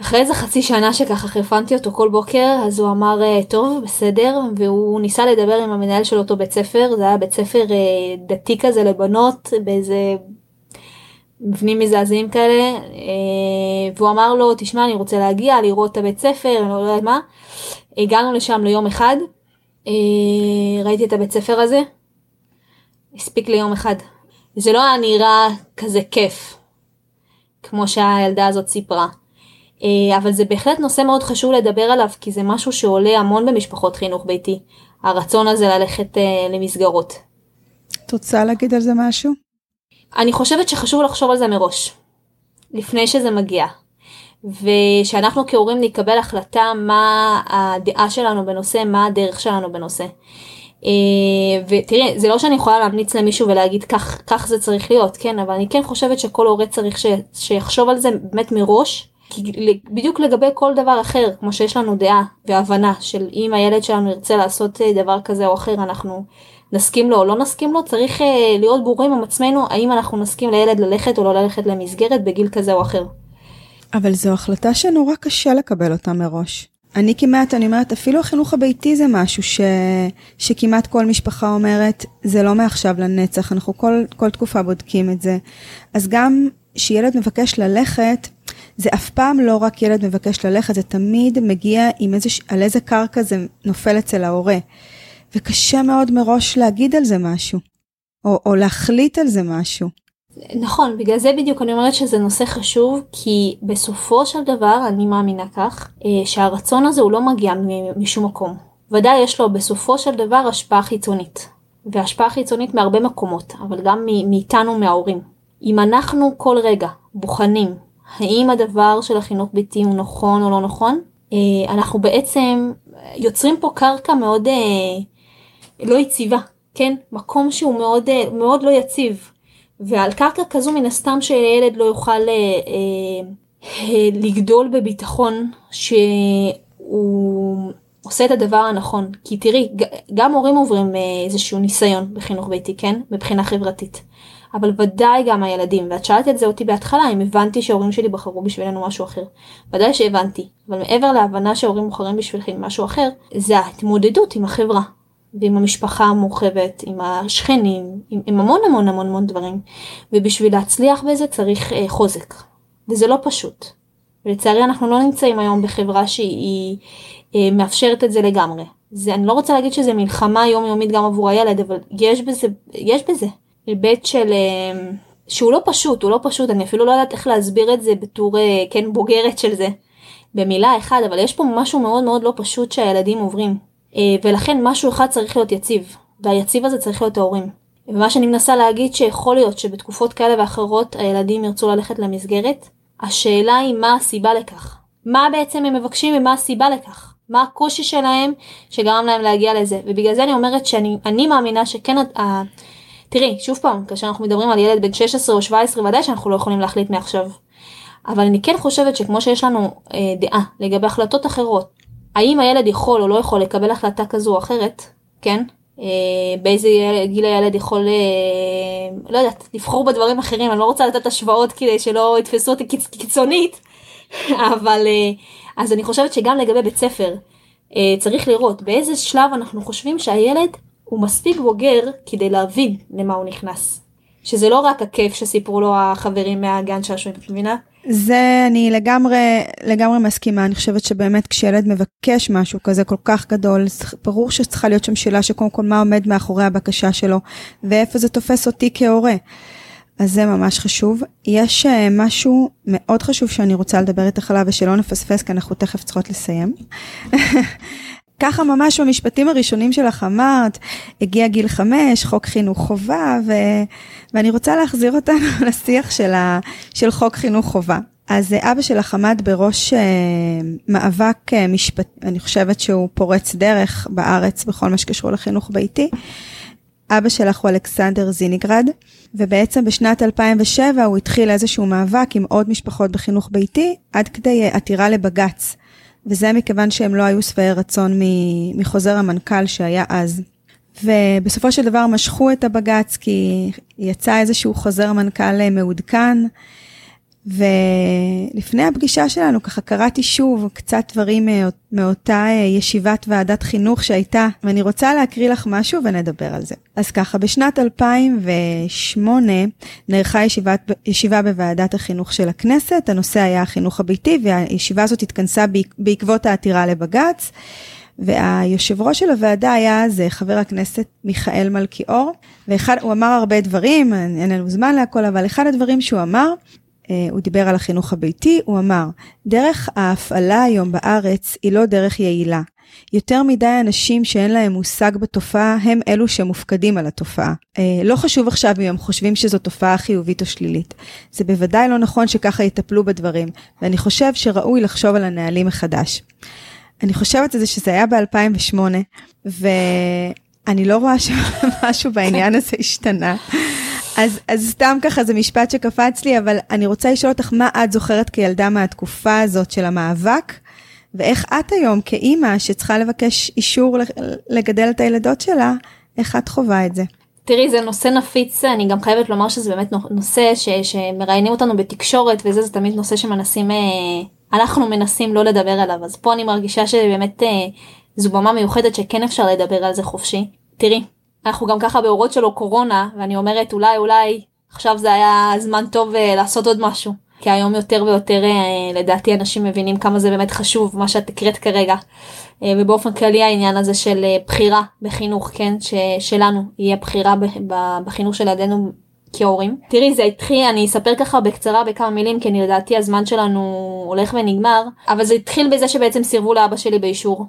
אחרי איזה חצי שנה שככה חירפנתי אותו כל בוקר, אז הוא אמר, אה, טוב, בסדר, והוא ניסה לדבר עם המנהל של אותו בית ספר, זה היה בית ספר אה, דתי כזה לבנות, באיזה מבנים מזעזעים כאלה, אה, והוא אמר לו, תשמע, אני רוצה להגיע, לראות את הבית ספר, אני לא יודעת מה. הגענו לשם ליום אחד, ראיתי את הבית ספר הזה, הספיק ליום אחד. זה לא היה נראה כזה כיף, כמו שהילדה הזאת סיפרה. אה, אבל זה בהחלט נושא מאוד חשוב לדבר עליו כי זה משהו שעולה המון במשפחות חינוך ביתי, הרצון הזה ללכת אה, למסגרות. את רוצה להגיד על זה משהו? אני חושבת שחשוב לחשוב על זה מראש, לפני שזה מגיע. ושאנחנו כהורים נקבל החלטה מה הדעה שלנו בנושא, מה הדרך שלנו בנושא. אה, ותראי, זה לא שאני יכולה להמליץ למישהו ולהגיד כך, כך זה צריך להיות, כן, אבל אני כן חושבת שכל הורה צריך ש, שיחשוב על זה באמת מראש, כי בדיוק לגבי כל דבר אחר, כמו שיש לנו דעה והבנה של אם הילד שלנו ירצה לעשות אה, דבר כזה או אחר, אנחנו נסכים לו או לא נסכים לו, צריך אה, להיות ברורים עם עצמנו האם אנחנו נסכים לילד ללכת או לא ללכת למסגרת בגיל כזה או אחר. אבל זו החלטה שנורא קשה לקבל אותה מראש. אני כמעט, אני אומרת, אפילו החינוך הביתי זה משהו ש, שכמעט כל משפחה אומרת, זה לא מעכשיו לנצח, אנחנו כל, כל תקופה בודקים את זה. אז גם שילד מבקש ללכת, זה אף פעם לא רק ילד מבקש ללכת, זה תמיד מגיע עם איזה, על איזה קרקע זה נופל אצל ההורה. וקשה מאוד מראש להגיד על זה משהו, או, או להחליט על זה משהו. נכון, בגלל זה בדיוק אני אומרת שזה נושא חשוב, כי בסופו של דבר, אני מאמינה כך, אה, שהרצון הזה הוא לא מגיע משום מקום. ודאי יש לו בסופו של דבר השפעה חיצונית. והשפעה חיצונית מהרבה מקומות, אבל גם מאיתנו, מההורים. אם אנחנו כל רגע בוחנים האם הדבר של החינוך ביתי הוא נכון או לא נכון, אה, אנחנו בעצם יוצרים פה קרקע מאוד אה, לא יציבה, כן? מקום שהוא מאוד, אה, מאוד לא יציב. ועל קרקע כזו מן הסתם שילד לא יוכל לגדול בביטחון שהוא עושה את הדבר הנכון. כי תראי, גם הורים עוברים אה, איזשהו ניסיון בחינוך ביתי, כן? מבחינה חברתית. אבל ודאי גם הילדים, ואת שאלת את זה אותי בהתחלה, אם הבנתי שההורים שלי בחרו בשבילנו משהו אחר. ודאי שהבנתי, אבל מעבר להבנה שההורים בוחרים בשבילכם משהו אחר, זה ההתמודדות עם החברה, ועם המשפחה המורחבת, עם השכנים, עם, עם המון המון המון המון דברים. ובשביל להצליח בזה צריך אה, חוזק, וזה לא פשוט. ולצערי אנחנו לא נמצאים היום בחברה שהיא אה, מאפשרת את זה לגמרי. זה, אני לא רוצה להגיד שזה מלחמה יומיומית גם עבור הילד, אבל יש בזה, יש בזה. היבט של אה, שהוא לא פשוט, הוא לא פשוט, אני אפילו לא יודעת איך להסביר את זה בתור אה, כן בוגרת של זה במילה אחת, אבל יש פה משהו מאוד מאוד לא פשוט שהילדים עוברים. אה, ולכן משהו אחד צריך להיות יציב, והיציב הזה צריך להיות ההורים. ומה שאני מנסה להגיד שיכול להיות שבתקופות כאלה ואחרות הילדים ירצו ללכת למסגרת, השאלה היא מה הסיבה לכך. מה בעצם הם מבקשים ומה הסיבה לכך. מה הקושי שלהם שגרם להם להגיע לזה. ובגלל זה אני אומרת שאני מאמינה שכן תראי, שוב פעם, כאשר אנחנו מדברים על ילד בן 16 או 17, ודאי שאנחנו לא יכולים להחליט מעכשיו. אבל אני כן חושבת שכמו שיש לנו אה, דעה לגבי החלטות אחרות, האם הילד יכול או לא יכול לקבל החלטה כזו או אחרת, כן? אה, באיזה גיל הילד יכול, אה, לא יודעת, לבחור בדברים אחרים, אני לא רוצה לתת השוואות כדי שלא יתפסו אותי קיצ, קיצונית, אבל אה, אז אני חושבת שגם לגבי בית ספר, אה, צריך לראות באיזה שלב אנחנו חושבים שהילד הוא מספיק בוגר כדי להבין למה הוא נכנס. שזה לא רק הכיף שסיפרו לו החברים מהגן שעשועים, את מבינה? זה אני לגמרי לגמרי מסכימה אני חושבת שבאמת כשילד מבקש משהו כזה כל כך גדול ברור שצריכה להיות שם שאלה שקודם כל מה עומד מאחורי הבקשה שלו ואיפה זה תופס אותי כהורה. אז זה ממש חשוב. יש אה, משהו מאוד חשוב שאני רוצה לדבר איתך עליו ושלא נפספס כי אנחנו תכף צריכות לסיים. ככה ממש במשפטים הראשונים שלך אמרת, הגיע גיל חמש, חוק חינוך חובה, ו... ואני רוצה להחזיר אותנו לשיח של, ה... של חוק חינוך חובה. אז אה, אבא שלך עמד בראש uh, מאבק uh, משפט, אני חושבת שהוא פורץ דרך בארץ בכל מה שקשור לחינוך ביתי. אבא שלך הוא אלכסנדר זיניגרד, ובעצם בשנת 2007 הוא התחיל איזשהו מאבק עם עוד משפחות בחינוך ביתי, עד כדי עתירה לבג"ץ. וזה מכיוון שהם לא היו שבעי רצון מחוזר המנכ"ל שהיה אז. ובסופו של דבר משכו את הבג"ץ כי יצא איזשהו חוזר מנכ"ל מעודכן ולפני הפגישה שלנו ככה קראתי שוב קצת דברים מאותה ישיבת ועדת חינוך שהייתה, ואני רוצה להקריא לך משהו ונדבר על זה. אז ככה, בשנת 2008 נערכה ישיבת, ישיבה בוועדת החינוך של הכנסת, הנושא היה החינוך הביתי, והישיבה הזאת התכנסה בעקבות העתירה לבג"ץ. והיושב ראש של הוועדה היה אז חבר הכנסת מיכאל מלכיאור, והוא אמר הרבה דברים, אין לנו זמן להכל, אבל אחד הדברים שהוא אמר, אה, הוא דיבר על החינוך הביתי, הוא אמר, דרך ההפעלה היום בארץ היא לא דרך יעילה. יותר מדי אנשים שאין להם מושג בתופעה הם אלו שמופקדים על התופעה. אה, לא חשוב עכשיו אם הם חושבים שזו תופעה חיובית או שלילית. זה בוודאי לא נכון שככה יטפלו בדברים, ואני חושב שראוי לחשוב על הנהלים מחדש. אני חושבת על זה שזה היה ב-2008, ואני לא רואה שמשהו בעניין הזה השתנה. אז, אז סתם ככה זה משפט שקפץ לי, אבל אני רוצה לשאול אותך מה את זוכרת כילדה מהתקופה הזאת של המאבק, ואיך את היום כאימא שצריכה לבקש אישור לגדל את הילדות שלה, איך את חווה את זה? תראי זה נושא נפיץ אני גם חייבת לומר שזה באמת נושא ש, שמראיינים אותנו בתקשורת וזה זה תמיד נושא שמנסים אה, אנחנו מנסים לא לדבר עליו אז פה אני מרגישה שבאמת אה, זו במה מיוחדת שכן אפשר לדבר על זה חופשי. תראי אנחנו גם ככה באורות שלו קורונה ואני אומרת אולי אולי עכשיו זה היה זמן טוב uh, לעשות עוד משהו. כי היום יותר ויותר uh, לדעתי אנשים מבינים כמה זה באמת חשוב מה שאת הקראת כרגע. Uh, ובאופן כללי העניין הזה של uh, בחירה בחינוך כן שלנו יהיה בחירה בחינוך של ילדינו כהורים. תראי זה התחיל אני אספר ככה בקצרה בכמה מילים כי אני לדעתי הזמן שלנו הולך ונגמר אבל זה התחיל בזה שבעצם סירבו לאבא שלי באישור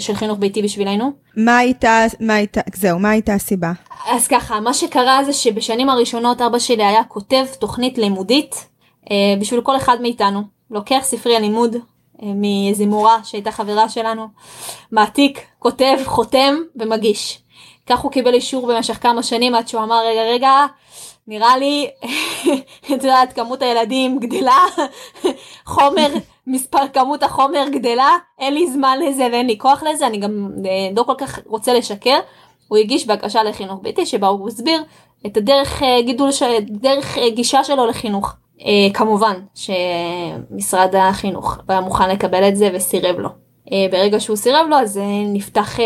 של חינוך ביתי בשבילנו. מה הייתה, מה הייתה, זהו, מה הייתה הסיבה? אז ככה, מה שקרה זה שבשנים הראשונות אבא שלי היה כותב תוכנית לימודית אה, בשביל כל אחד מאיתנו. לוקח ספרי הלימוד אה, מאיזה מורה שהייתה חברה שלנו, מעתיק, כותב, חותם ומגיש. כך הוא קיבל אישור במשך כמה שנים עד שהוא אמר רגע רגע נראה לי, את יודעת, כמות הילדים גדלה, חומר, מספר, כמות החומר גדלה, אין לי זמן לזה ואין לי כוח לזה, אני גם אה, לא כל כך רוצה לשקר. הוא הגיש בקשה לחינוך ביתי שבה הוא הסביר את הדרך אה, גידול, דרך אה, גישה שלו לחינוך. כמובן שמשרד החינוך היה מוכן לקבל את זה וסירב לו. ברגע שהוא סירב לו אז נפתח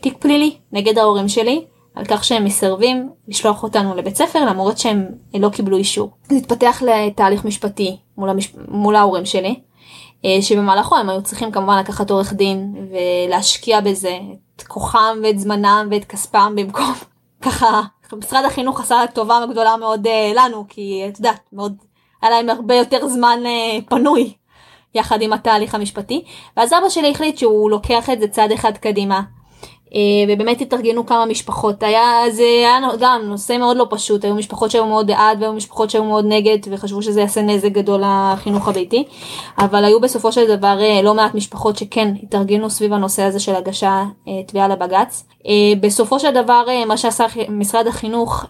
תיק פלילי נגד ההורים שלי. על כך שהם מסרבים לשלוח אותנו לבית ספר למרות שהם לא קיבלו אישור. זה התפתח לתהליך משפטי מול, המש... מול ההורים שלי, אה, שבמהלכו הם היו צריכים כמובן לקחת עורך דין ולהשקיע בזה את כוחם ואת זמנם ואת כספם במקום. ככה משרד החינוך עשה טובה גדולה מאוד uh, לנו כי את יודעת מאוד היה להם הרבה יותר זמן פנוי יחד עם התהליך המשפטי. ואז אבא שלי החליט שהוא לוקח את זה צעד אחד קדימה. אה, ובאמת התארגנו כמה משפחות. היה זה היה גם נושא מאוד לא פשוט. היו משפחות שהיו מאוד בעד והיו משפחות שהיו מאוד נגד וחשבו שזה יעשה נזק גדול לחינוך הביתי. אבל היו בסופו של דבר אה, לא מעט משפחות שכן התארגנו סביב הנושא הזה של הגשה אה, תביעה לבג"ץ. בסופו של דבר מה שעשה משרד החינוך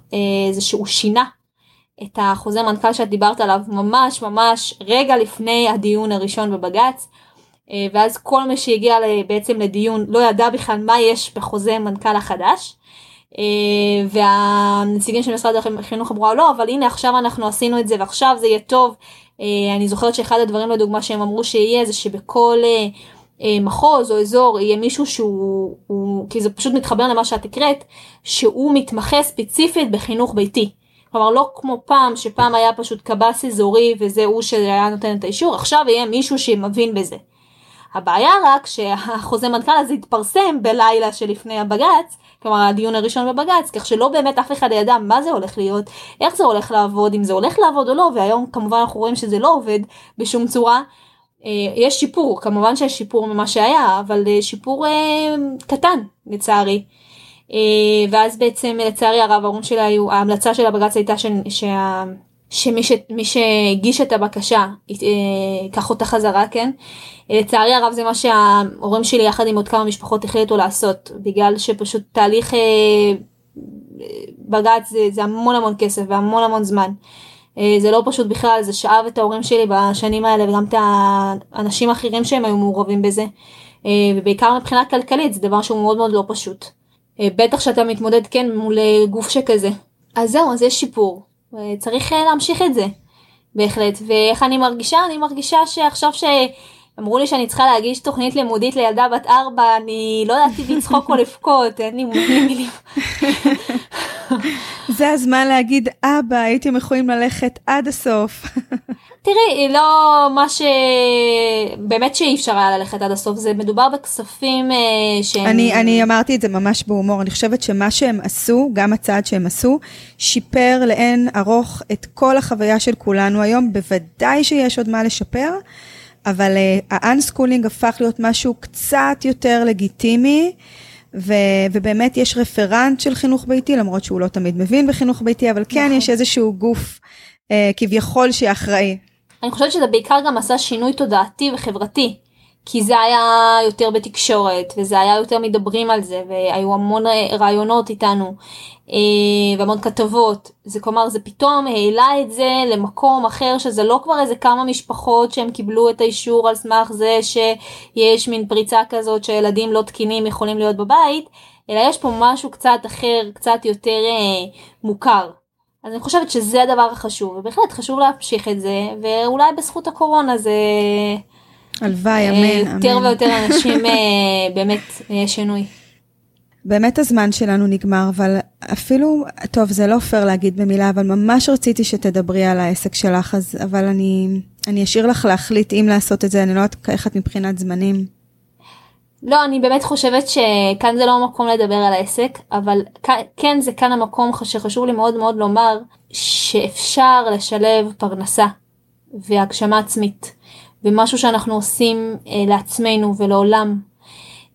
זה שהוא שינה את החוזה מנכ"ל שאת דיברת עליו ממש ממש רגע לפני הדיון הראשון בבג"ץ. אה, ואז כל מי שהגיע בעצם לדיון לא ידע בכלל מה יש בחוזה מנכ"ל החדש. אה, והנציגים של משרד החינוך אמרו לא אבל הנה עכשיו אנחנו עשינו את זה ועכשיו זה יהיה טוב. אה, אני זוכרת שאחד הדברים לדוגמה שהם אמרו שיהיה זה שבכל מחוז או אזור יהיה מישהו שהוא הוא, כי זה פשוט מתחבר למה שאת הקראת שהוא מתמחה ספציפית בחינוך ביתי. כלומר לא כמו פעם שפעם היה פשוט קב"ס אזורי וזה הוא שהיה נותן את האישור עכשיו יהיה מישהו שמבין בזה. הבעיה רק שהחוזה מנכ"ל הזה התפרסם בלילה שלפני הבג"ץ, כלומר הדיון הראשון בבג"ץ, כך שלא באמת אף אחד ידע מה זה הולך להיות, איך זה הולך לעבוד, אם זה הולך לעבוד או לא, והיום כמובן אנחנו רואים שזה לא עובד בשום צורה. אה, יש שיפור, כמובן שיש שיפור ממה שהיה, אבל אה, שיפור אה, קטן לצערי. ואז בעצם לצערי הרב ההמלצה של הבג"ץ הייתה ש, שה... שמי ש, שהגיש את הבקשה ייקח אותה חזרה כן לצערי הרב זה מה שההורים שלי יחד עם עוד כמה משפחות החליטו לעשות בגלל שפשוט תהליך אה, בג"ץ זה, זה המון המון כסף והמון המון זמן. אה, זה לא פשוט בכלל זה שאב את ההורים שלי בשנים האלה וגם את האנשים האחרים שהם היו מעורבים בזה אה, ובעיקר מבחינה כלכלית זה דבר שהוא מאוד מאוד לא פשוט. בטח שאתה מתמודד כן מול גוף שכזה. אז זהו אז יש שיפור צריך להמשיך את זה בהחלט ואיך אני מרגישה אני מרגישה שעכשיו ש... אמרו לי שאני צריכה להגיש תוכנית לימודית לילדה בת ארבע, אני לא יודעת אם לצחוק או לבכות, אין לי מילים. זה הזמן להגיד, אבא, הייתם יכולים ללכת עד הסוף. תראי, לא מה ש... באמת שאי אפשר היה ללכת עד הסוף, זה מדובר בכספים אה, שהם... אני, אני אמרתי את זה ממש בהומור, אני חושבת שמה שהם עשו, גם הצעד שהם עשו, שיפר לאין ארוך את כל החוויה של כולנו היום, בוודאי שיש עוד מה לשפר. אבל האנסקולינג uh, הפך להיות משהו קצת יותר לגיטימי, ו- ובאמת יש רפרנט של חינוך ביתי, למרות שהוא לא תמיד מבין בחינוך ביתי, אבל כן נכון. יש איזשהו גוף אה, כביכול שאחראי. אני חושבת שזה בעיקר גם עשה שינוי תודעתי וחברתי. כי זה היה יותר בתקשורת וזה היה יותר מדברים על זה והיו המון רעיונות איתנו אה, והמון כתבות זה כלומר זה פתאום העלה את זה למקום אחר שזה לא כבר איזה כמה משפחות שהם קיבלו את האישור על סמך זה שיש מין פריצה כזאת שילדים לא תקינים יכולים להיות בבית אלא יש פה משהו קצת אחר קצת יותר אה, מוכר. אז אני חושבת שזה הדבר החשוב ובהחלט חשוב להמשיך את זה ואולי בזכות הקורונה זה. הלוואי, אמן, אמן. יותר ויותר אנשים אה, באמת שינוי. באמת הזמן שלנו נגמר, אבל אפילו, טוב, זה לא פייר להגיד במילה, אבל ממש רציתי שתדברי על העסק שלך, אז, אבל אני, אני אשאיר לך להחליט אם לעשות את זה, אני לא יודעת איך את מבחינת זמנים. לא, אני באמת חושבת שכאן זה לא המקום לדבר על העסק, אבל כן זה כאן המקום שחשוב לי מאוד מאוד לומר שאפשר לשלב פרנסה והגשמה עצמית. ומשהו שאנחנו עושים אה, לעצמנו ולעולם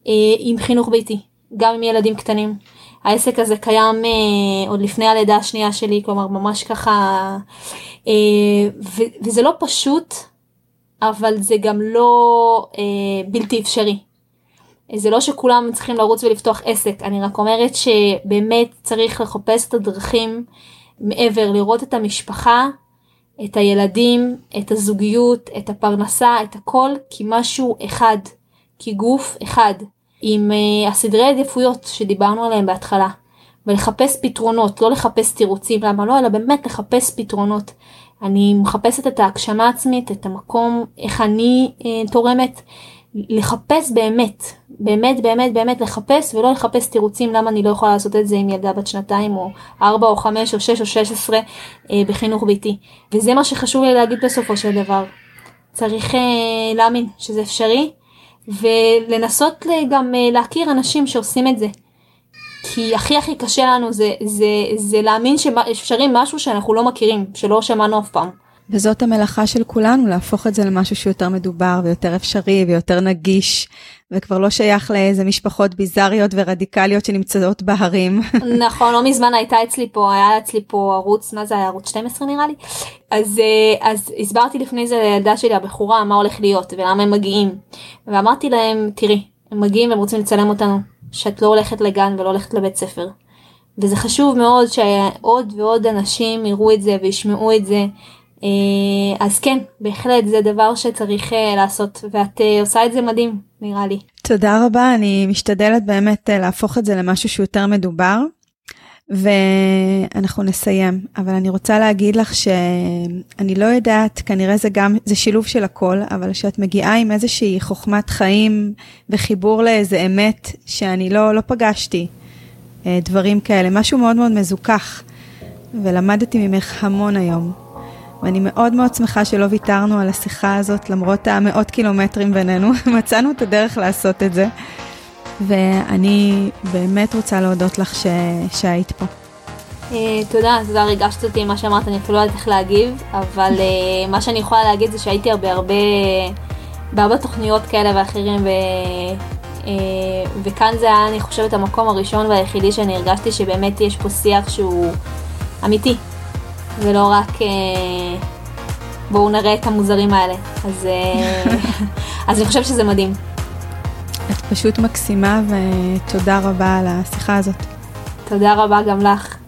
אה, עם חינוך ביתי, גם עם ילדים קטנים. העסק הזה קיים אה, עוד לפני הלידה השנייה שלי, כלומר ממש ככה, אה, ו- וזה לא פשוט, אבל זה גם לא אה, בלתי אפשרי. זה לא שכולם צריכים לרוץ ולפתוח עסק, אני רק אומרת שבאמת צריך לחפש את הדרכים מעבר, לראות את המשפחה, את הילדים, את הזוגיות, את הפרנסה, את הכל כמשהו אחד, כגוף אחד, עם uh, הסדרי עדיפויות שדיברנו עליהם בהתחלה. ולחפש פתרונות, לא לחפש תירוצים, למה לא, אלא באמת לחפש פתרונות. אני מחפשת את ההגשמה העצמית, את המקום, איך אני אה, תורמת, לחפש באמת, באמת באמת באמת לחפש ולא לחפש תירוצים למה אני לא יכולה לעשות את זה עם ילדה בת שנתיים או ארבע או חמש או שש או שש עשרה אה, בחינוך ביתי. וזה מה שחשוב לי להגיד בסופו של דבר. צריך אה, להאמין שזה אפשרי ולנסות גם אה, להכיר אנשים שעושים את זה. כי הכי הכי קשה לנו זה, זה, זה להאמין שאפשרי משהו שאנחנו לא מכירים, שלא שמענו אף פעם. וזאת המלאכה של כולנו, להפוך את זה למשהו שיותר מדובר ויותר אפשרי ויותר נגיש, וכבר לא שייך לאיזה משפחות ביזריות ורדיקליות שנמצאות בהרים. נכון, לא מזמן הייתה אצלי פה, היה אצלי פה ערוץ, מה זה היה, ערוץ 12 נראה לי? אז, אה, אז הסברתי לפני זה לילדה שלי הבכורה מה הולך להיות ולמה הם מגיעים. ואמרתי להם, תראי, הם מגיעים והם רוצים לצלם אותנו. שאת לא הולכת לגן ולא הולכת לבית ספר. וזה חשוב מאוד שעוד ועוד אנשים יראו את זה וישמעו את זה. אה, אז כן, בהחלט זה דבר שצריך אה, לעשות, ואת אה, עושה את זה מדהים, נראה לי. תודה רבה, אני משתדלת באמת להפוך את זה למשהו שהוא יותר מדובר. ואנחנו נסיים, אבל אני רוצה להגיד לך שאני לא יודעת, כנראה זה גם, זה שילוב של הכל, אבל שאת מגיעה עם איזושהי חוכמת חיים וחיבור לאיזה אמת שאני לא, לא פגשתי דברים כאלה, משהו מאוד מאוד מזוכח, ולמדתי ממך המון היום. ואני מאוד מאוד שמחה שלא ויתרנו על השיחה הזאת, למרות המאות קילומטרים בינינו, מצאנו את הדרך לעשות את זה. ואני באמת רוצה להודות לך ש... שהיית פה. Uh, תודה, תודה, ריגשת אותי מה שאמרת, אני אפילו לא יודעת איך להגיב, אבל uh, מה שאני יכולה להגיד זה שהייתי הרבה הרבה, בהרבה תוכניות כאלה ואחרים, ו, uh, וכאן זה היה, אני חושבת, המקום הראשון והיחידי שאני הרגשתי שבאמת יש פה שיח שהוא אמיתי, ולא רק uh, בואו נראה את המוזרים האלה. אז, uh, אז אני חושבת שזה מדהים. את פשוט מקסימה ותודה רבה על השיחה הזאת. תודה רבה גם לך.